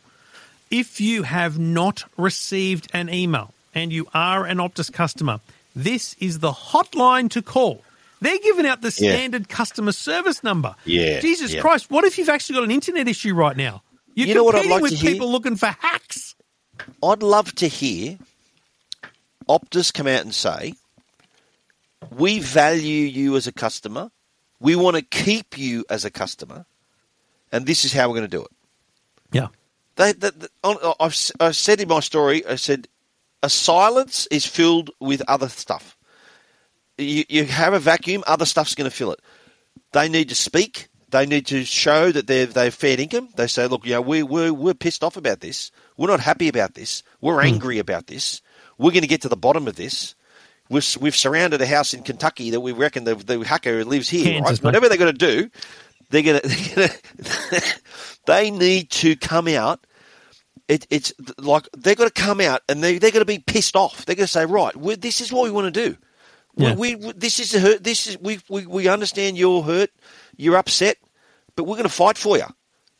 If you have not received an email and you are an Optus customer, this is the hotline to call. They're giving out the Yeah. standard customer service number. Yeah, Jesus yeah. Christ, what if you've actually got an internet issue right now? You're You know competing like with to hear? people looking for hacks. I'd love to hear Optus come out and say, "We value you as a customer. We want to keep you as a customer, and this is how we're going to do it." Yeah. They, they, they- on- I've, I've said in my story, I said, a silence is filled with other stuff. You, you have a vacuum, other stuff's going to fill it. They need to speak. They need to show that they've, they've fair income. They say, look, you know, we, we're, we're pissed off about this. We're not happy about this. We're hmm. angry about this. We're going to get to the bottom of this. We've, we've surrounded a house in Kentucky that we reckon the, the hacker lives here. Right? Whatever they're going to do, they're going *laughs* to, they're going to they need to come out it, it's like they've got to come out and they, they're going to be pissed off. They're going to say, right, this is what we want to do. We- Yeah. We, we, this is a hurt. This is we, we, we understand you're hurt, you're upset, but we're going to fight for you.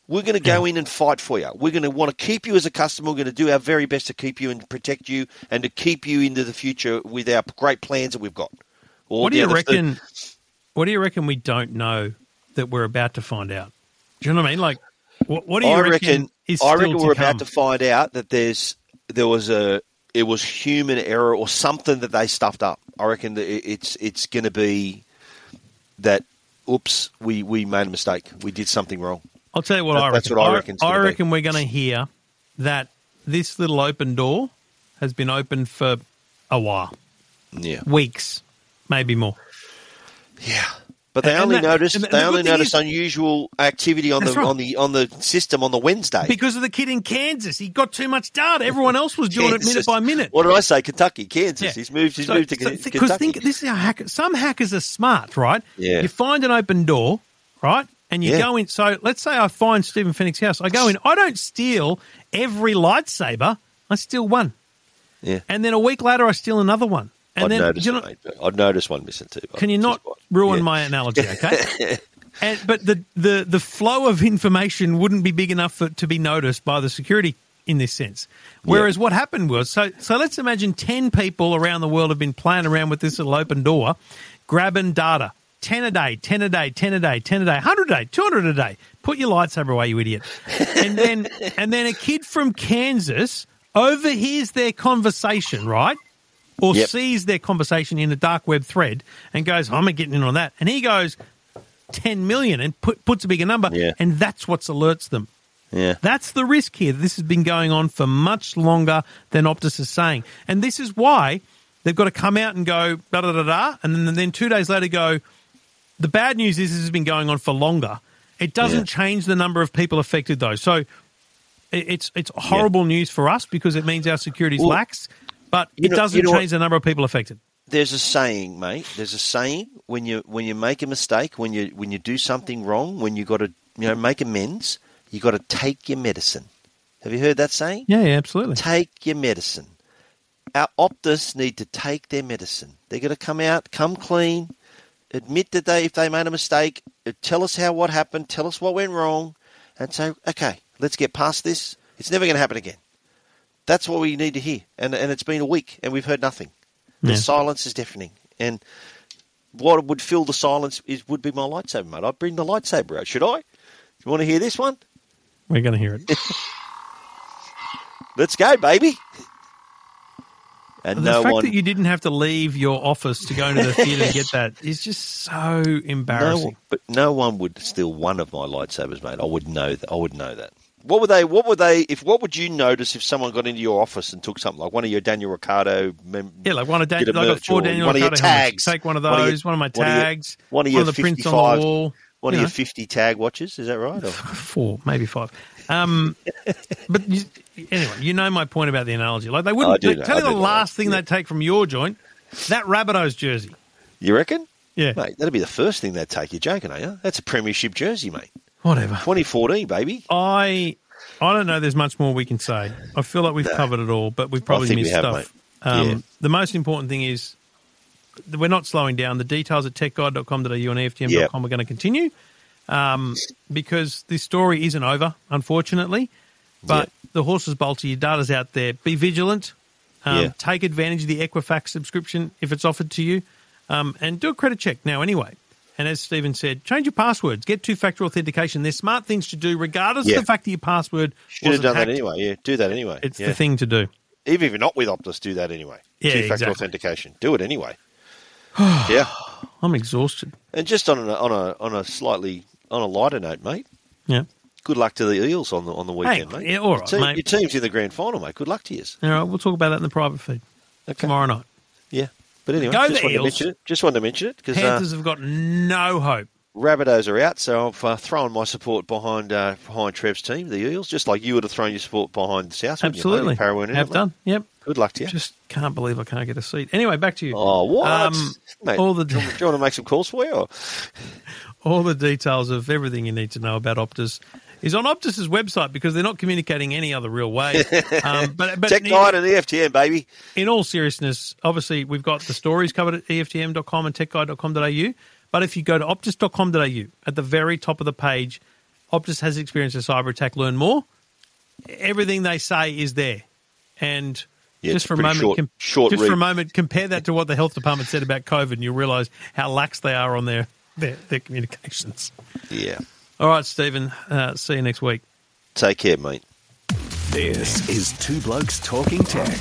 We're going to go in and fight for you. We're going to want to keep you as a customer. We're going to do our very best to keep you and protect you and to keep you into the future with our great plans that we've got. What do you reckon? What do you reckon we don't know that we're about to find out? Do you know what I mean? Like, what, what do you I reckon, reckon. I reckon we're come? about to find out that there's there was a it was human error or something that they stuffed up. I reckon that it's it's going to be that. Oops, we, we made a mistake. We did something wrong. I'll tell you what That- I reckon. that's what I reckon it's I, gonna be. reckon we're going to hear that this little open door has been open for a while, Yeah, weeks, maybe more. yeah. But they And only that- noticed the- they the only noticed is- unusual activity on the right. on the on the system on the Wednesday. Because of the kid in Kansas, he got too much data. Everyone else was doing it minute by minute. What did I say? Kentucky, Kansas. Yeah. He's moved. He's So- moved to so Kentucky. think this is how hackers. Some hackers are smart, right? Yeah. You find an open door, right, and you Yeah. go in. So let's say I find Stephen Fenech's house. I go in. I don't steal every lightsaber. I steal one, yeah, and then a week later I steal another one. And I'd then noticed. you know, it, I'd noticed one missing too. can you not ruin yeah. my analogy? *laughs* Okay. And, but the, the, the flow of information wouldn't be big enough for, to be noticed by the security in this sense. Whereas what happened was, so, so let's imagine 10 people around the world have been playing around with this little open door, grabbing data. 10 a day, 10 a day, 10 a day, 10 a day, 100 a day, 200 a day. Put your lightsaber away, you idiot. And then, and then a kid from Kansas overhears their conversation, right? Or Yep. sees their conversation in a dark web thread and goes, I'm getting in on that. And he goes, 10 million and put, puts a bigger number. Yeah. And that's what alerts them. Yeah. That's the risk here. This has been going on for much longer than Optus is saying. And this is why they've got to come out and go da da da da, and then, then two days later go, the bad news is this has been going on for longer. It doesn't Yeah. change the number of people affected though. So it- it's it's horrible news for us because it means our security is Well, lax, but you it know- doesn't you know what- change the number of people affected. there's a saying, mate. There's a saying when you when you make a mistake, when you when you do something wrong, when you got to you know make amends, you got to take your medicine. Have you heard that saying? Yeah, yeah, absolutely. Take your medicine. Our Optus need to take their medicine. They're going to come out, come clean, admit that they if they made a mistake, uh, tell us how what happened, tell us what went wrong, and say, okay, let's get past this. It's never going to happen again. That's what we need to hear. And and it's been a week, and we've heard nothing. The Yeah. silence is deafening. And what would fill the silence is would be my lightsaber, mate. I'd bring the lightsaber out. Should I? You want to hear this one? We're going to hear it. *laughs* Let's go, baby. And the no fact one, that you didn't have to leave your office to go into the *laughs* theatre to get that is just so embarrassing. no, but no one would steal one of my lightsabers, mate. I would know that. I would know that. What would they? What would they? If what would you notice if someone got into your office and took something like one of your Daniel Ricciardo? Mem- Yeah, like one of Dan- bit of I got four Daniel one of your tags. Take one of One of your- those. One of, my one of your- tags. one of your the prints on the wall. One you of know. your 50 tag watches, is that right? Or- *laughs* four, maybe five. Um, but you, anyway, you know my point about the analogy. Like they wouldn't they- know, tell you the know. last thing Yeah. they'd take from your joint, that Rabbitohs jersey. You reckon? Yeah, Mate, that'd be the first thing they'd take. You're joking, are you? That's a premiership jersey, mate. Whatever. 2014, baby. I I don't know. There's much more we can say. I feel like we've covered it all, but we've probably think we missed have, stuff. Um, Yeah. The most important thing is we're not slowing down. The details at techguide.com.au and EFTM.com Yep. are going to continue um, because this story isn't over, unfortunately. But Yep. the horses bolter, your data's out there. Be vigilant. Um, Yeah. Take advantage of the Equifax subscription if it's offered to you, um, and do a credit check now anyway. And as Stephen said, change your passwords. Get two-factor authentication. They're smart things to do, regardless Yeah. of the fact that your password Should have done hacked. that anyway. Yeah, do that anyway. It's yeah. the thing to do. Even if you're not with Optus, do that anyway. Yeah, Two-factor exactly. authentication. Do it anyway. *sighs* yeah. I'm exhausted. And just on a, on a on a slightly on a lighter note, mate. Yeah. Good luck to the Eels on the on the weekend, Hey, mate. yeah, all right, your, team, mate. your team's in the grand final, mate. Good luck to you. All right, we'll talk about that in the private feed Okay. tomorrow night. But anyway, Go just wanted to mention it. Just wanted to mention it because uh, Panthers have got no hope. Rabbitohs are out, so I've uh, thrown my support behind uh, behind Trev's team, the Eels, just like you would have thrown your support behind the South. wouldn't you, mate, Absolutely. Have it, mate? done. Yep. Good luck to you. Just can't believe I can't get a seat. Anyway, back to you. oh, what? Um, mate, all the do, you, want- do you want to make some calls for you? Or? *laughs* all the details of everything you need to know about Optus is on Optus's website because they're not communicating any other real way. *laughs* Um, but but Tech Guide and EFTM, baby. in all seriousness, obviously we've got the stories covered at EFTM.com and techguide.com.au. But if you go to optus.com.au, at the very top of the page, Optus has experienced a cyber attack. Learn more. Everything they say is there. And Yeah, just for a moment, short- com- short just for a moment, compare that to what the health department said about COVID, and you'll realise how lax they are on their their, their communications. Yeah. All right, Stephen. Uh, see you next week. Take care, mate. This is Two Blokes Talking Tech